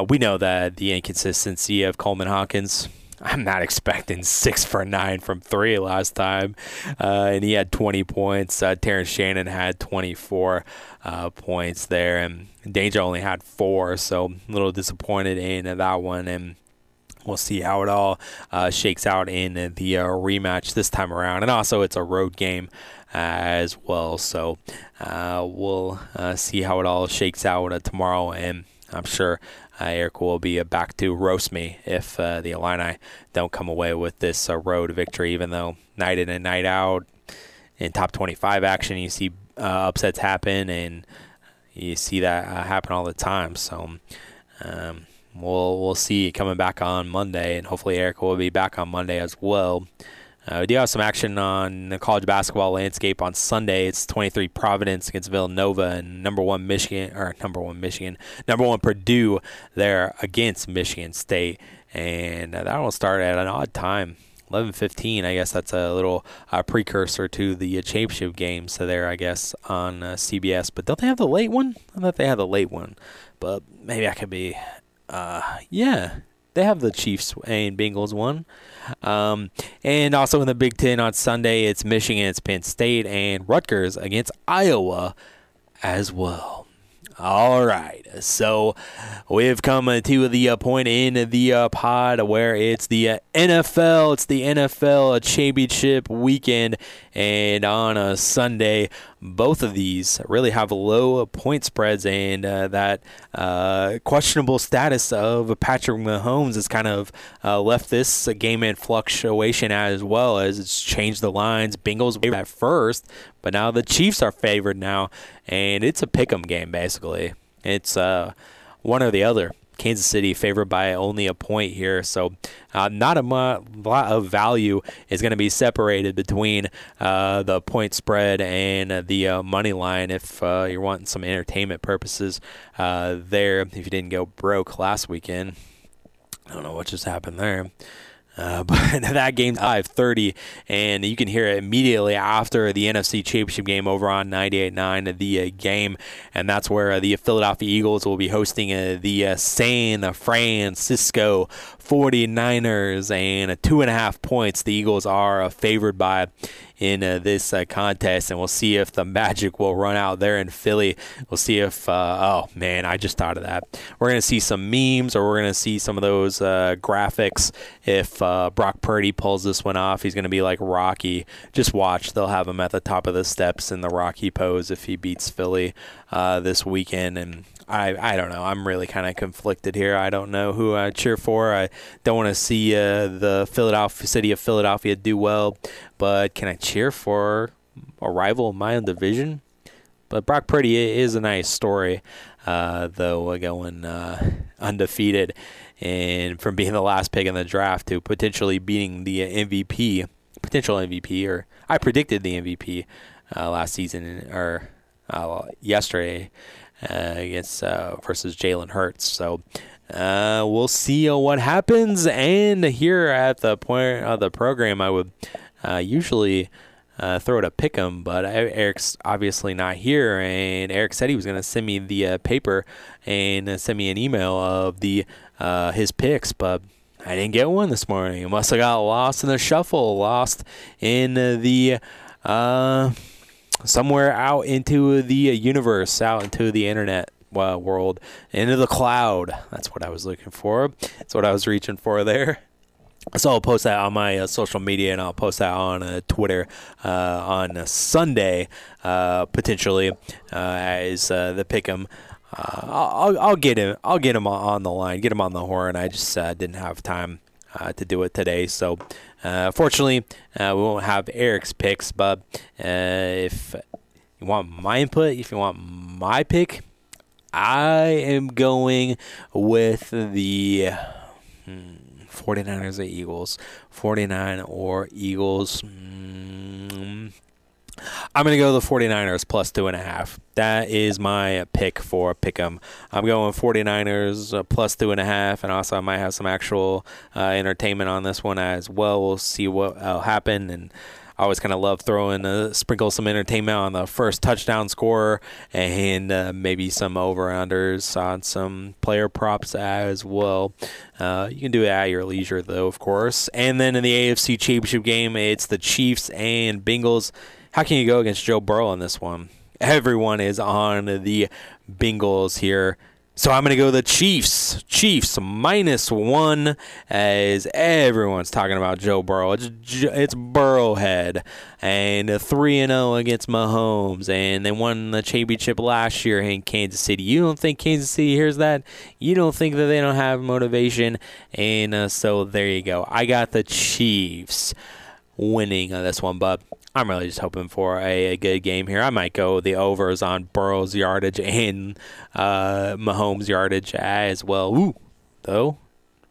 we know that the inconsistency of Coleman Hawkins I'm not expecting six for nine from three last time, uh, and he had 20 points. Uh, Terrence Shannon had 24 uh, points there, and Dainja only had four, so a little disappointed in that one. And we'll see how it all uh, shakes out in the uh, rematch this time around. And also, it's a road game as well, so uh, we'll uh, see how it all shakes out uh, tomorrow. And I'm sure Eric will be back to roast me if uh, the Illini don't come away with this uh, road victory, even though night in and night out in top 25 action, you see uh, upsets happen and you see that happen all the time. So, um, we'll we'll see coming back on Monday, and hopefully Eric will be back on Monday as well. Uh, we do have some action on the college basketball landscape on Sunday. It's 23 Providence against Villanova and number one Michigan or number one Michigan, number one Purdue there against Michigan State, and uh, that will start at an odd time. 11:15. I guess that's a little uh, precursor to the uh, championship game. So there, I guess on uh, CBS. But don't they have the late one? I thought they had the late one, but maybe I could be uh, yeah, they have the Chiefs and Bengals one. Um, and also in the Big Ten on Sunday, it's Michigan, it's Penn State, and Rutgers against Iowa as well. All right, so we've come to the uh, point in the uh, pod where it's the uh, NFL. It's the NFL championship weekend, and on a Sunday, both of these really have low point spreads, and uh, that uh, questionable status of Patrick Mahomes has kind of uh, left this game in fluctuation as well as it's changed the lines. Bengals at first, but now the Chiefs are favored now, and it's a pick'em game basically. It's uh, one or the other. Kansas City favored by only a point here, so uh, not a lot of value is going to be separated between uh, the point spread and the uh, money line if uh, you're wanting some entertainment purposes uh, there. If you didn't go broke last weekend, I don't know what just happened there. Uh, but that game 5:30, and you can hear it immediately after the NFC Championship game over on 98.9, the uh, game, and that's where uh, the Philadelphia Eagles will be hosting uh, the uh, San Francisco 49ers, and two and a half points. The Eagles are favored by in uh, this uh, contest, and we'll see if the magic will run out there in Philly. We'll see if, uh, oh man, I just thought of that. We're going to see some memes, or we're going to see some of those graphics. If Brock Purdy pulls this one off, he's going to be like Rocky. Just watch; they'll have him at the top of the steps in the Rocky pose if he beats Philly this weekend, and I, I don't know. I'm really kind of conflicted here. I don't know who I cheer for. I don't want to see uh, the Philadelphia city of Philadelphia do well, but can I cheer for a rival in my own division? But Brock Purdy is a nice story, uh, though, going uh, undefeated and from being the last pick in the draft to potentially beating the MVP, potential MVP, or I predicted the MVP uh, last season or uh, yesterday uh, against uh, versus Jalen Hurts. So uh, we'll see what happens. And here at the point of the program, I would usually. Uh, throw it a pick 'em, but Eric's obviously not here, and Eric said he was going to send me the uh, paper and send me an email of the uh, his picks, but I didn't get one this morning. I must have got lost in the shuffle, lost in the somewhere out into the universe, out into the internet uh, world, into the cloud. That's what I was looking for. That's what I was reaching for there. So I'll post that on my uh, social media, and I'll post that on uh, Twitter uh, on Sunday, uh, potentially uh, as the pick'em. I'll, I'll get him. I'll get him on the line, get him on the horn. I just didn't have time to do it today, so uh, fortunately, uh, we won't have Eric's picks, but uh, if you want my input, if you want my pick, I am going with the hmm, 49ers or Eagles. 49 or Eagles. Hmm, I'm going to go the 49ers plus two and a half. That is my pick for Pick'em. I'm going 49ers uh, plus two and a half, and also I might have some actual uh, entertainment on this one as well. We'll see what will happen, and I always kind of love throwing a sprinkle some entertainment on the first touchdown scorer and uh, maybe some over unders on some player props as well. Uh, you can do it at your leisure, though, of course. And then in the AFC Championship game, it's the Chiefs and Bengals. How can you go against Joe Burrow in this one? Everyone is on the Bengals here. So I'm going to go the Chiefs. Chiefs minus one, as everyone's talking about Joe Burrow. It's it's Burrowhead, and three and zero against Mahomes, and they won the championship last year in Kansas City. You don't think Kansas City hears that? You don't think that they don't have motivation? And uh, so there you go. I got the Chiefs winning on this one, but I'm really just hoping for a, a, good game here. I might go the overs on Burrow's yardage and uh, Mahomes' yardage as well. Ooh, though,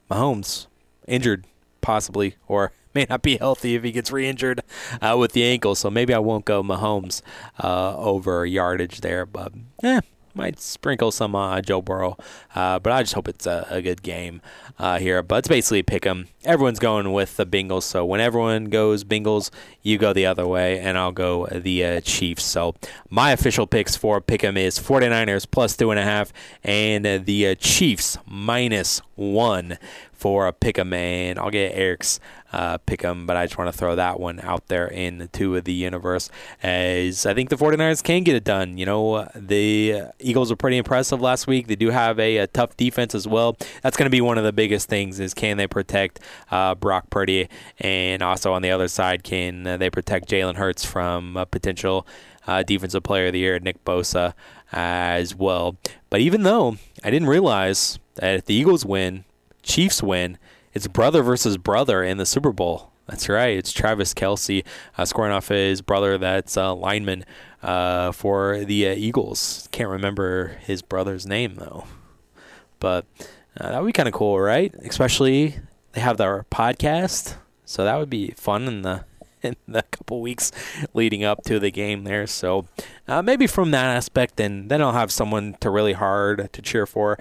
Mahomes injured possibly or may not be healthy if he gets re-injured uh, with the ankle. So maybe I won't go Mahomes uh, over yardage there, but eh, might sprinkle some uh, Joe Burrow, uh, but I just hope it's a, a good game uh, here. But it's basically pick 'em. Everyone's going with the Bengals, so when everyone goes Bengals, you go the other way, and I'll go the uh, Chiefs. So my official picks for pick 'em is 49ers plus two and a half, and the uh, Chiefs minus one for a pick 'em, and I'll get Eric's uh, pick 'em, but I just want to throw that one out there into the two of the universe as I think the 49ers can get it done. You know, the Eagles were pretty impressive last week. They do have a, a tough defense as well. That's going to be one of the biggest things is can they protect uh, Brock Purdy, and also on the other side, can they protect Jalen Hurts from a potential uh, defensive player of the year, Nick Bosa, as well. But even though I didn't realize that if the Eagles win, Chiefs win, it's brother versus brother in the Super Bowl. That's right. It's Travis Kelce uh, scoring off his brother. That's uh, lineman uh, for the uh, Eagles. Can't remember his brother's name though, but uh, that would be kind of cool, right? Especially they have their podcast, so that would be fun in the in the couple weeks leading up to the game there. So uh, maybe from that aspect, and then I'll have someone to really hard to cheer for.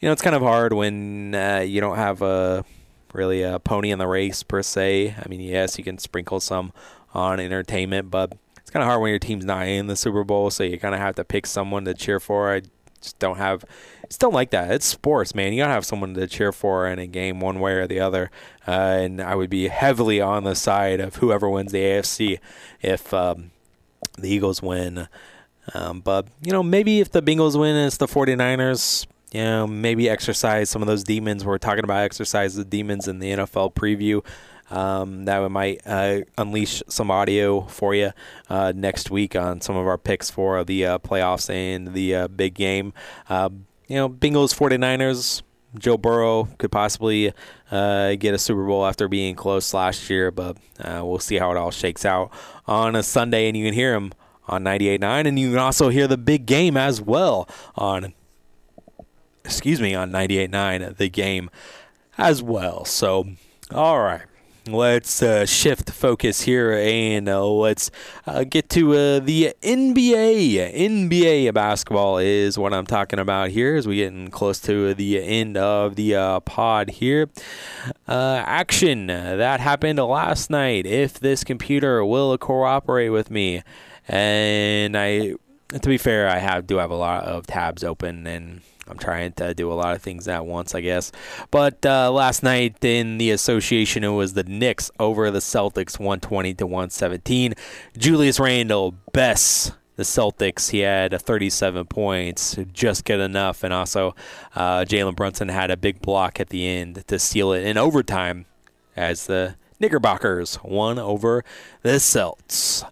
You know, it's kind of hard when you don't have a really a pony in the race per se. I mean, yes, you can sprinkle some on entertainment, but it's kind of hard when your team's not in the Super Bowl, so you kind of have to pick someone to cheer for. I just don't have, don't like that. It's sports, man. You gotta have someone to cheer for in a game, one way or the other. Uh, and I would be heavily on the side of whoever wins the AFC if um, the Eagles win. Um, but you know, maybe if the Bengals win, it's the 49ers you know, maybe exercise some of those demons. We're talking about exercise the demons in the NFL preview. Um, that might uh, unleash some audio for you uh, next week on some of our picks for the uh, playoffs and the uh, big game. You know, Bengals 49ers. Joe Burrow could possibly uh, get a Super Bowl after being close last year, but uh, we'll see how it all shakes out on a Sunday, and you can hear him on 98.9, and you can also hear the big game as well on excuse me, on 98.9 the game as well. So, all right. Let's uh, shift focus here and uh, let's uh, get to uh, the NBA. NBA basketball is what I'm talking about here as we getting close to the end of the uh, pod here. Uh, action that happened last night. If this computer will cooperate with me, and I, to be fair, I have do have a lot of tabs open and I'm trying to do a lot of things at once, I guess. But uh, last night in the association, it was the Knicks over the Celtics, 120 to 117. Julius Randle, best the Celtics. He had 37 points, just good enough. And also, uh, Jalen Brunson had a big block at the end to seal it in overtime as the Knickerbockers won over the Celts.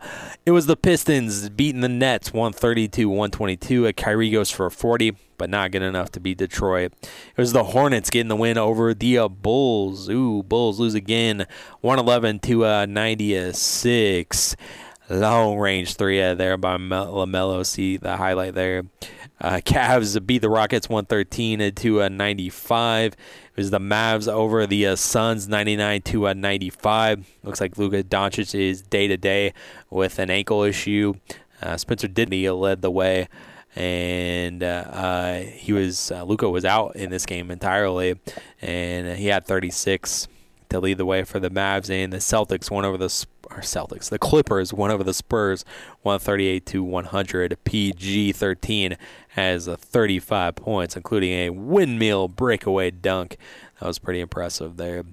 It was the Pistons beating the Nets 132 122. A Kyrie goes for 40, but not good enough to beat Detroit. It was the Hornets getting the win over the uh, Bulls. Ooh, Bulls lose again 111 to uh, 96. Long range three uh, there by LaMelo. See the highlight there. Uh, Cavs beat the Rockets 113 to uh, 95. It was the Mavs over the uh, Suns 99 to uh, 95. Looks like Luka Doncic is day to day with an ankle issue. Uh, Spencer Dinwiddie led the way, and uh, he was Luka was out in this game entirely, and he had 36. To lead the way for the Mavs, and the Celtics won over the or Celtics. The Clippers won over the Spurs, 138 to 100. PG 13 has 35 points, including a windmill breakaway dunk. That was pretty impressive there.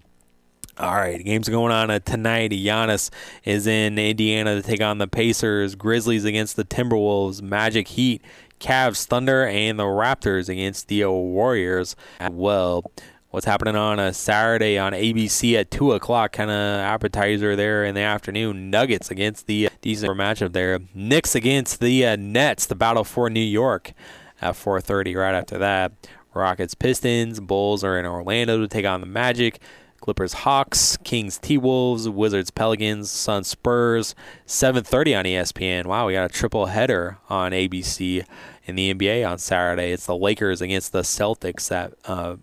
All right, games going on uh, tonight. Giannis is in Indiana to take on the Pacers. Grizzlies against the Timberwolves. Magic Heat, Cavs, Thunder, and the Raptors against the Warriors. Well, what's happening on a Saturday on ABC at two o'clock? Kind of appetizer there in the afternoon. Nuggets against the uh, decent matchup there. Knicks against the uh, Nets. The battle for New York at 4:30. Right after that, Rockets, Pistons, Bulls are in Orlando to take on the Magic. Clippers, Hawks, Kings, T Wolves, Wizards, Pelicans, Suns, Spurs. 7:30 on ESPN. Wow, we got a triple header on ABC in the NBA on Saturday. It's the Lakers against the Celtics. That uh,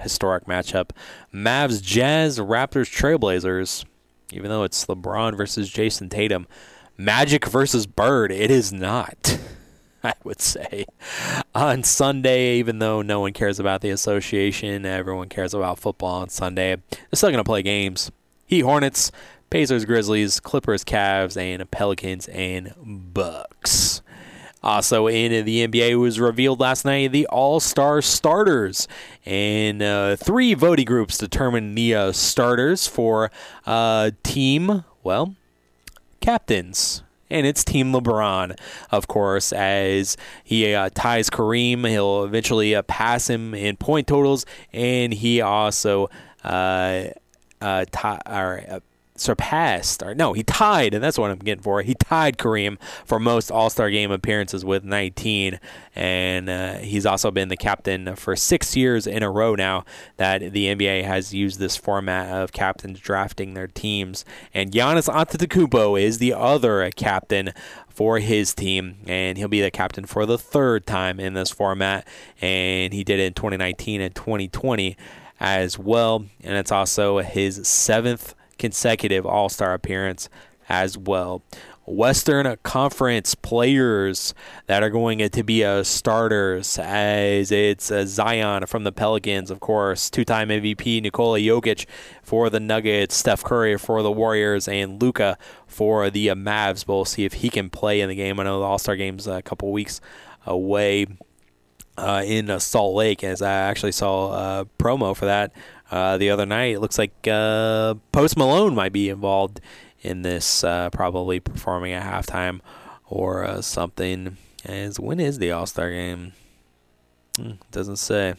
historic matchup. Mavs, Jazz, Raptors, Trailblazers. Even though it's LeBron versus Jayson Tatum, Magic versus Bird. It is not. I would say. On Sunday, even though no one cares about the association, everyone cares about football on Sunday. They're still going to play games. Heat Hornets, Pacers, Grizzlies, Clippers, Cavs, and Pelicans and Bucks. Also in the NBA was revealed last night the All Star starters, and uh, three voting groups determined the uh, starters for uh, team. Well, captains and it's Team LeBron, of course, as he uh, ties Kareem. He'll eventually uh, pass him in point totals, and he also uh, tie, or, surpassed, or no, he tied, and that's what I'm getting for. He tied Kareem for most All Star game appearances with 19, and uh, he's also been the captain for six years in a row now that the NBA has used this format of captains drafting their teams. And Giannis Antetokounmpo is the other captain for his team, and he'll be the captain for the third time in this format, and he did it in 2019 and 2020 as well, and it's also his seventh consecutive All Star appearance as well. Western Conference players that are going to be uh, starters, as it's uh, Zion from the Pelicans, of course, two time MVP Nikola Jokic for the Nuggets, Steph Curry for the Warriors, and Luka for the uh, Mavs. We'll see if he can play in the game. I know the All Star game's a couple weeks away. Uh, in uh, Salt Lake, as I actually saw a promo for that uh, the other night. It looks like uh, Post Malone might be involved in this, uh, probably performing at halftime or uh, something. As when is the All Star game? Hmm, doesn't say.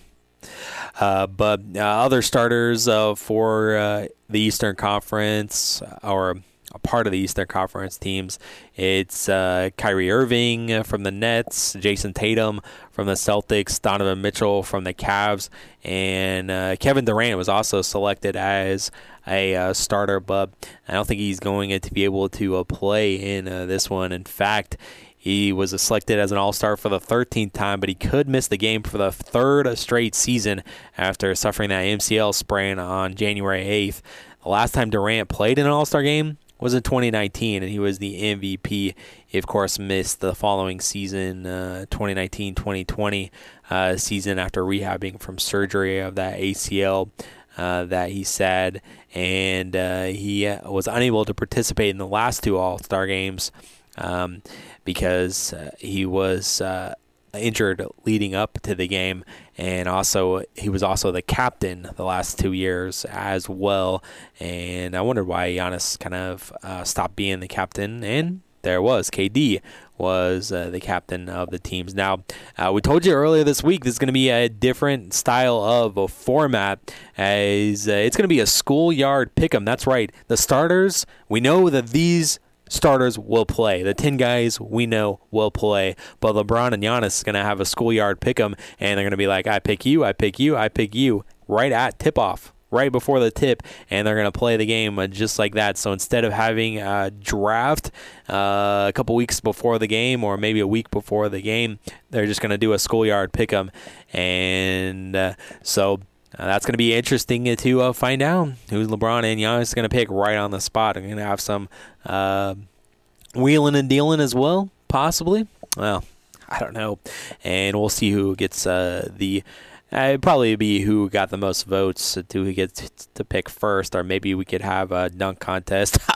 Uh, but uh, other starters for the Eastern Conference or a part of the Eastern Conference teams. It's uh, Kyrie Irving from the Nets, Jayson Tatum from the Celtics, Donovan Mitchell from the Cavs, and uh, Kevin Durant was also selected as a uh, starter, but I don't think he's going to be able to uh, play in uh, this one. In fact, he was selected as an All Star for the 13th time, but he could miss the game for the third straight season after suffering that MCL sprain on January 8th. The last time Durant played in an All Star game was in 2019, and he was the MVP. He, of course, missed the following season, 2019 uh, 2020 uh, season, after rehabbing from surgery of that ACL. Uh, that he said, and uh, he uh, was unable to participate in the last two All Star games um, because uh, he was injured leading up to the game, and also he was also the captain the last two years as well. And I wondered why Giannis kind of uh, stopped being the captain, and there was KD was uh, the captain of the teams. Now, uh, we told you earlier this week this is going to be a different style of a format, as uh, it's going to be a schoolyard pick'em. That's right. The starters, we know that these starters will play. The 10 guys we know will play. But LeBron and Giannis is going to have a schoolyard pick 'em, and they're going to be like, I pick you, I pick you, I pick you, right at tip off. Right before the tip, and they're going to play the game just like that. So instead of having a draft uh, a couple weeks before the game, or maybe a week before the game, they're just going to do a schoolyard pick 'em, and uh, so uh, that's going to be interesting to uh, find out who LeBron and Giannis is going to pick right on the spot. I'm going to have some uh, wheeling and dealing as well, possibly. Well, I don't know, and we'll see who gets uh, the Uh, it'd probably be who got the most votes to who gets to pick first, or maybe we could have a dunk contest.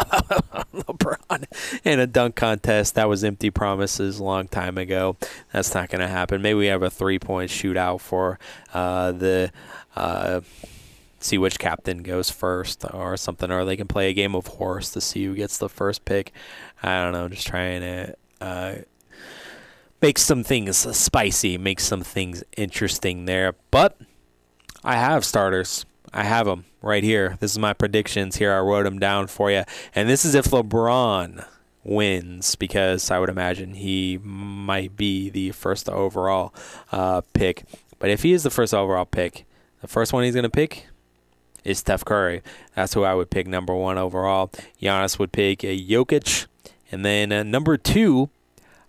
LeBron in a dunk contest. That was empty promises a long time ago. That's not going to happen. Maybe we have a three point shootout for uh, the. Uh, see which captain goes first or something, or they can play a game of horse to see who gets the first pick. I don't know, just trying to uh, make some things spicy, make some things interesting there. But I have starters. I have them right here. This is my predictions here. I wrote them down for you. And this is if LeBron wins, because I would imagine he might be the first overall uh, pick. But if he is the first overall pick, the first one he's going to pick is Steph Curry. That's who I would pick number one overall. Giannis would pick a Jokic. And then uh, number two,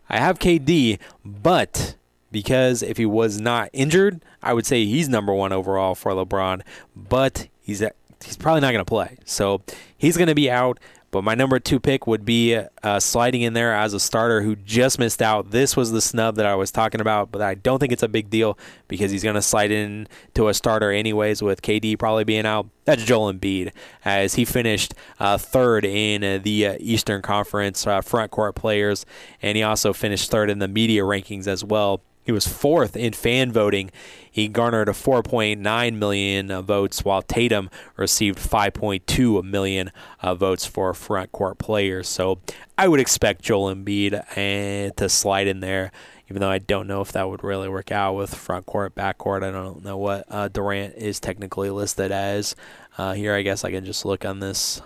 I have KD, but because if he was not injured, I would say he's number one overall for LeBron. But he's he's probably not going to play, so he's going to be out. But my number two pick would be uh, sliding in there as a starter who just missed out. This was the snub that I was talking about, but I don't think it's a big deal because he's going to slide in to a starter anyways with KD probably being out. That's Joel Embiid as he finished uh, third in uh, the uh, Eastern Conference uh, front court players, and he also finished third in the media rankings as well. He was fourth in fan voting. He garnered a 4.9 million uh, votes, while Tatum received 5.2 million uh, votes for front court players. So I would expect Joel Embiid uh, to slide in there, even though I don't know if that would really work out with front court, back court. I don't know what uh, Durant is technically listed as. Uh, here, I guess I can just look on this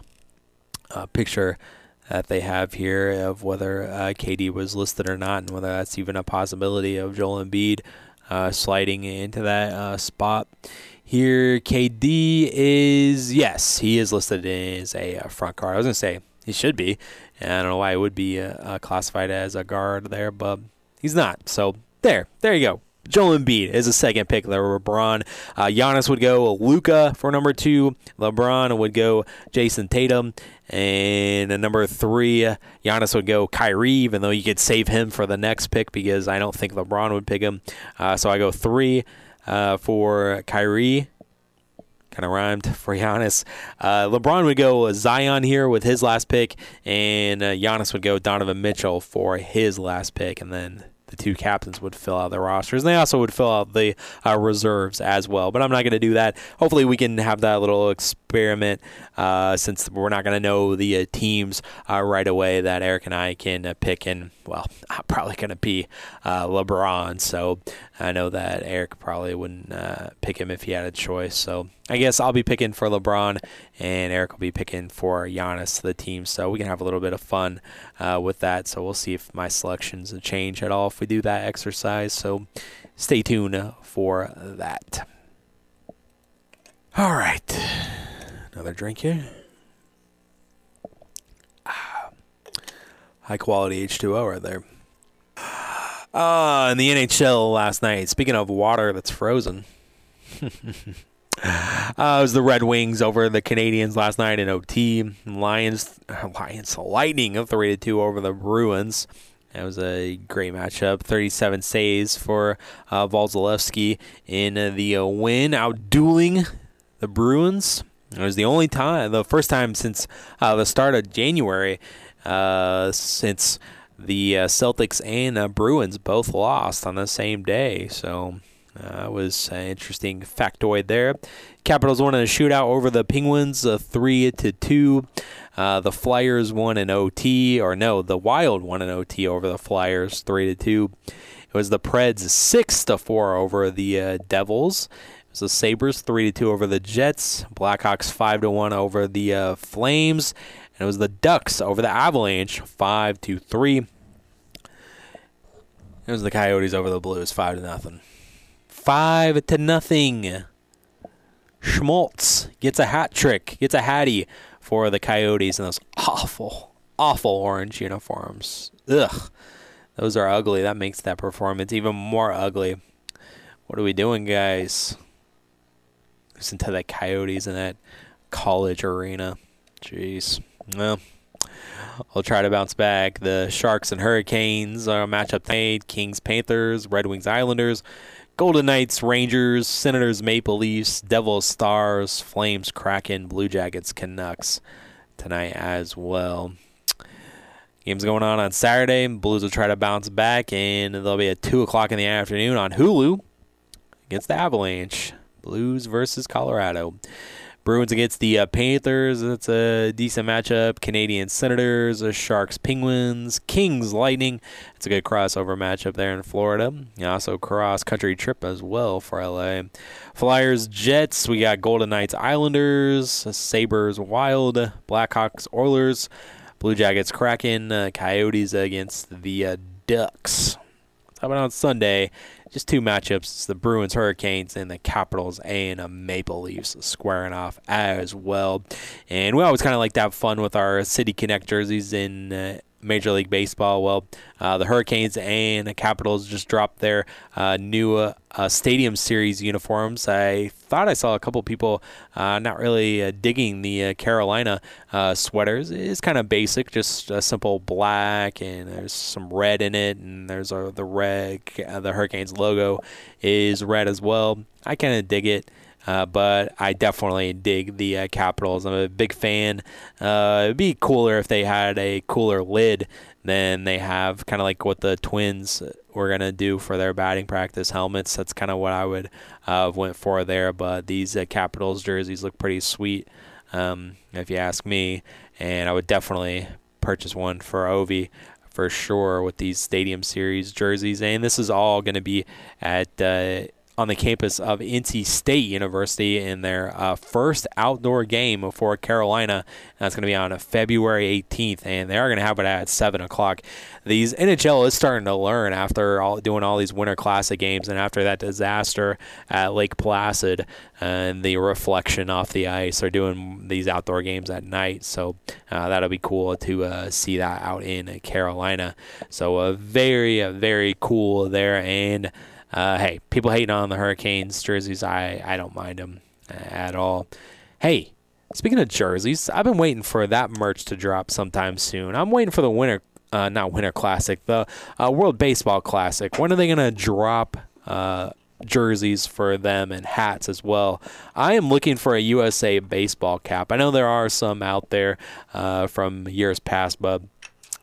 picture that they have here of whether uh, KD was listed or not, and whether that's even a possibility of Joel Embiid uh, sliding into that uh, spot. Here, KD is yes, he is listed as a uh, front guard. I was gonna say he should be. And I don't know why he would be uh, classified as a guard there, but he's not. So there, there you go. Joel Embiid is a second pick. There, LeBron, uh, Giannis would go Luka for number two. LeBron would go Jayson Tatum, and number three, Giannis would go Kyrie. Even though you could save him for the next pick because I don't think LeBron would pick him. Uh, so I go three uh, for Kyrie. Kind of rhymed for Giannis. Uh, LeBron would go Zion here with his last pick, and uh, Giannis would go Donovan Mitchell for his last pick, and then the two captains would fill out their rosters. And they also would fill out the uh, reserves as well. But I'm not going to do that. Hopefully, we can have that little experiment uh, since we're not going to know the uh, teams uh, right away that Eric and I can uh, pick. And, well, I'm probably going to be uh, LeBron. So I know that Eric probably wouldn't pick him if he had a choice. So I guess I'll be picking for LeBron, and Eric will be picking for Giannis, the team. So we can have a little bit of fun uh, with that. So we'll see if my selections change at all if we do that exercise. So stay tuned for that. All right, another drink here. Ah. High quality H2O right there. Uh, in the NHL last night, speaking of water that's frozen. Uh, it was the Red Wings over the Canadiens last night in OT. Lions, Lions, Lightning of three to two over the Bruins. That was a great matchup. 37 saves for uh, in the uh, win, outdueling the Bruins. It was the only time, the first time since uh, the start of January, uh, since the uh, Celtics and uh, Bruins both lost on the same day. So uh, was an interesting factoid there. Capitals won in a shootout over the Penguins, uh, three to two. Uh, the Flyers won in OT, or no, the Wild won in OT over the Flyers, three to two. It was the Preds six to four over the uh, Devils. It was the Sabres three to two over the Jets. Blackhawks five to one over the uh, Flames, and it was the Ducks over the Avalanche five to three. It was the Coyotes over the Blues five to nothing five to nothing. Schmaltz gets a hat trick, gets a hattie for the Coyotes in those awful, awful orange uniforms. Ugh, those are ugly. That makes that performance even more ugly. What are we doing, guys? Listen to the Coyotes in that college arena. Jeez. Well, I'll try to bounce back. The Sharks and Hurricanes are a matchup tonight. Kings, Panthers, Red Wings, Islanders. Golden Knights, Rangers, Senators, Maple Leafs, Devils, Stars, Flames, Kraken, Blue Jackets, Canucks tonight as well. Games going on on Saturday. Blues will try to bounce back, and they'll be at 2 o'clock in the afternoon on Hulu against the Avalanche. Blues versus Colorado. Bruins against the uh, Panthers. That's a decent matchup. Canadian Senators, uh, Sharks, Penguins, Kings, Lightning. It's a good crossover matchup there in Florida. Also cross country trip as well for LA. Flyers, Jets. We got Golden Knights, Islanders, Sabres, Wild, Blackhawks, Oilers, Blue Jackets, Kraken, uh, Coyotes against the uh, Ducks. How about on Sunday? Just two matchups. It's the Bruins Hurricanes and the Capitals and Maple Leafs squaring off as well. And we always kind of like to have fun with our City Connect jerseys in uh, Major League Baseball. Well, uh, the Hurricanes and the Capitals just dropped their uh, new uh, uh Stadium Series uniforms. I thought I saw a couple people uh, not really uh, digging the Carolina sweaters. It's kind of basic, just a simple black, and there's some red in it, and there's the red. the Hurricanes logo is red as well. I kind of dig it. Uh, but I definitely dig the uh, Capitals. I'm a big fan. Uh, it'd be cooler if they had a cooler lid than they have, kind of like what the Twins were gonna do for their batting practice helmets. That's kind of what I would have went for there. But these uh, Capitals jerseys look pretty sweet, um, if you ask me. And I would definitely purchase one for Ovi for sure with these Stadium Series jerseys. And this is all going to be at uh, on the campus of NC State University in their uh, first outdoor game for Carolina. That's going to be on February 18th, and they are going to have it at 7 o'clock. These NHL is starting to learn after all, doing all these Winter Classic games and after that disaster at Lake Placid and the reflection off the ice. They're doing these outdoor games at night, so uh, that'll be cool to uh, see that out in Carolina. So uh, very, very cool there, and uh, hey, people hating on the Hurricanes jerseys, I, I don't mind them at all. Hey, speaking of jerseys, I've been waiting for that merch to drop sometime soon. I'm waiting for the winter, uh, not Winter Classic, the uh, World Baseball Classic. When are they going to drop uh, jerseys for them and hats as well? I am looking for a USA baseball cap. I know there are some out there uh, from years past, but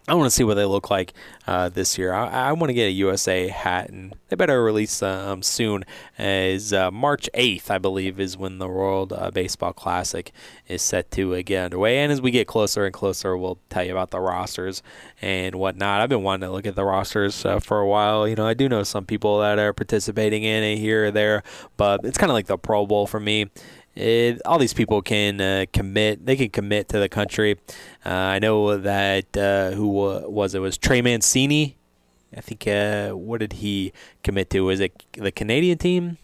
I want to see what they look like uh, this year. I, I want to get a USA hat, and they better release um, soon. As uh, March 8th, I believe, is when the World uh, Baseball Classic is set to get underway. And as we get closer and closer, we'll tell you about the rosters and whatnot. I've been wanting to look at the rosters uh, for a while. You know, I do know some people that are participating in it here or there, but it's kind of like the Pro Bowl for me it, all these people can uh, commit. They can commit to the country. Uh, I know that uh, who was it was Trey Mancini. I think uh, what did he commit to? Was it the Canadian team?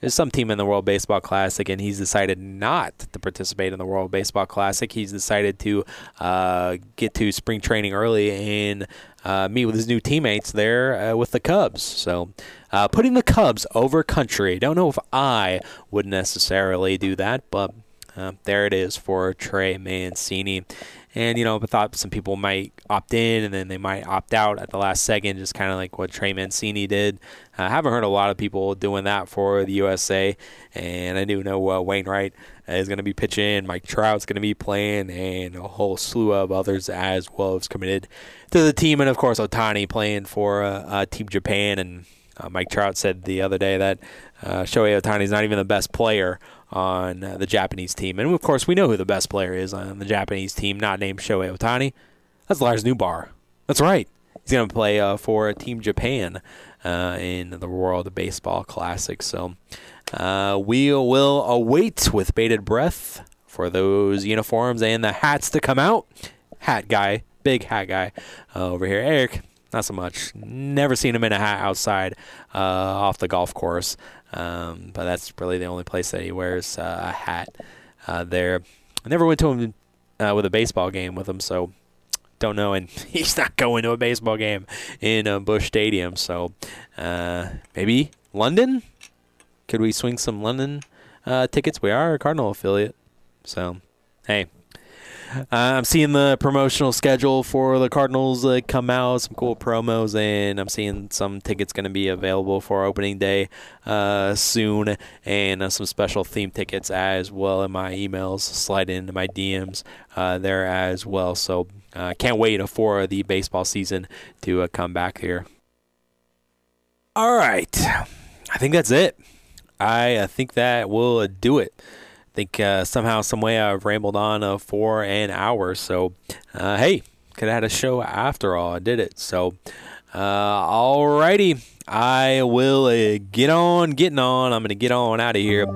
There's some team in the World Baseball Classic, and he's decided not to participate in the World Baseball Classic. He's decided to uh, get to spring training early and uh, meet with his new teammates there uh, with the Cubs. So, uh, putting the Cubs over country. Don't know if I would necessarily do that, but uh, there it is for Trey Mancini. And, you know, I thought some people might opt in and then they might opt out at the last second, just kind of like what Trey Mancini did. I haven't heard a lot of people doing that for the USA. And I do know uh, Wainwright is going to be pitching, Mike Trout's going to be playing, and a whole slew of others as well have committed to the team. And, of course, Ohtani playing for uh, uh, Team Japan. And uh, Mike Trout said the other day that uh, Shohei Ohtani is not even the best player on the Japanese team. And of course, we know who the best player is on the Japanese team, not named Shohei Ohtani. That's Lars Nootbaar. That's right. He's going to play uh, for Team Japan uh, in the World Baseball Classic. So uh, we will await with bated breath for those uniforms and the hats to come out. Hat guy, big hat guy uh, over here. Eric, not so much. Never seen him in a hat outside uh, off the golf course. Um, but that's really the only place that he wears uh, a hat uh, there. I never went to him with a baseball game with him, so don't know. And he's not going to a baseball game in uh, Busch Stadium, so uh, maybe London. Could we swing some London uh, tickets? We are a Cardinal affiliate, so hey. Uh, I'm seeing the promotional schedule for the Cardinals uh, come out, some cool promos, and I'm seeing some tickets going to be available for opening day uh, soon, and some special theme tickets as well in my emails. Slide into my DMs there as well. So uh, can't wait for the baseball season to come back here. All right, I think that's it. I think that will do it I think uh, somehow, some way, I've rambled on uh, for an hour. So, uh, hey, could have had a show after all. I did it. So, uh, alrighty, I will uh, get on getting on. I'm gonna get on out of here.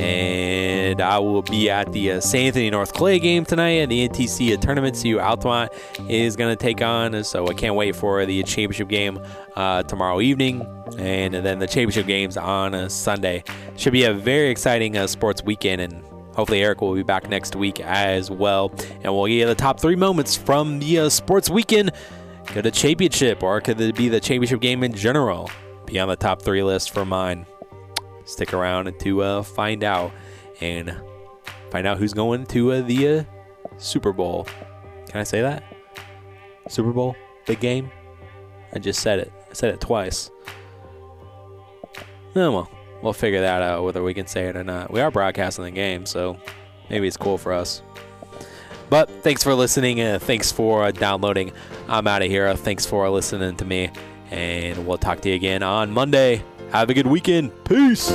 And I will be at the uh, St. Anthony North Clay game tonight and the NTC uh, tournament. CU Altamont is going to take on. So I can't wait for the championship game uh, tomorrow evening, and then the championship games on a Sunday. Should be a very exciting uh, sports weekend, and hopefully Eric will be back next week as well, and we'll get the top three moments from the uh, sports weekend. Could a championship, or could it be the championship game in general? Be on the top three list for mine. Stick around to uh, find out, and find out who's going to uh, the uh, Super Bowl. Can I say that? Super Bowl, big game. I just said it I said it twice. Oh, well, we'll figure that out whether we can say it or not. We are broadcasting the game, so maybe it's cool for us. But thanks for listening. Uh, thanks for uh, downloading. I'm out of here. Thanks for listening to me. And we'll talk to you again on Monday. Have a good weekend. Peace.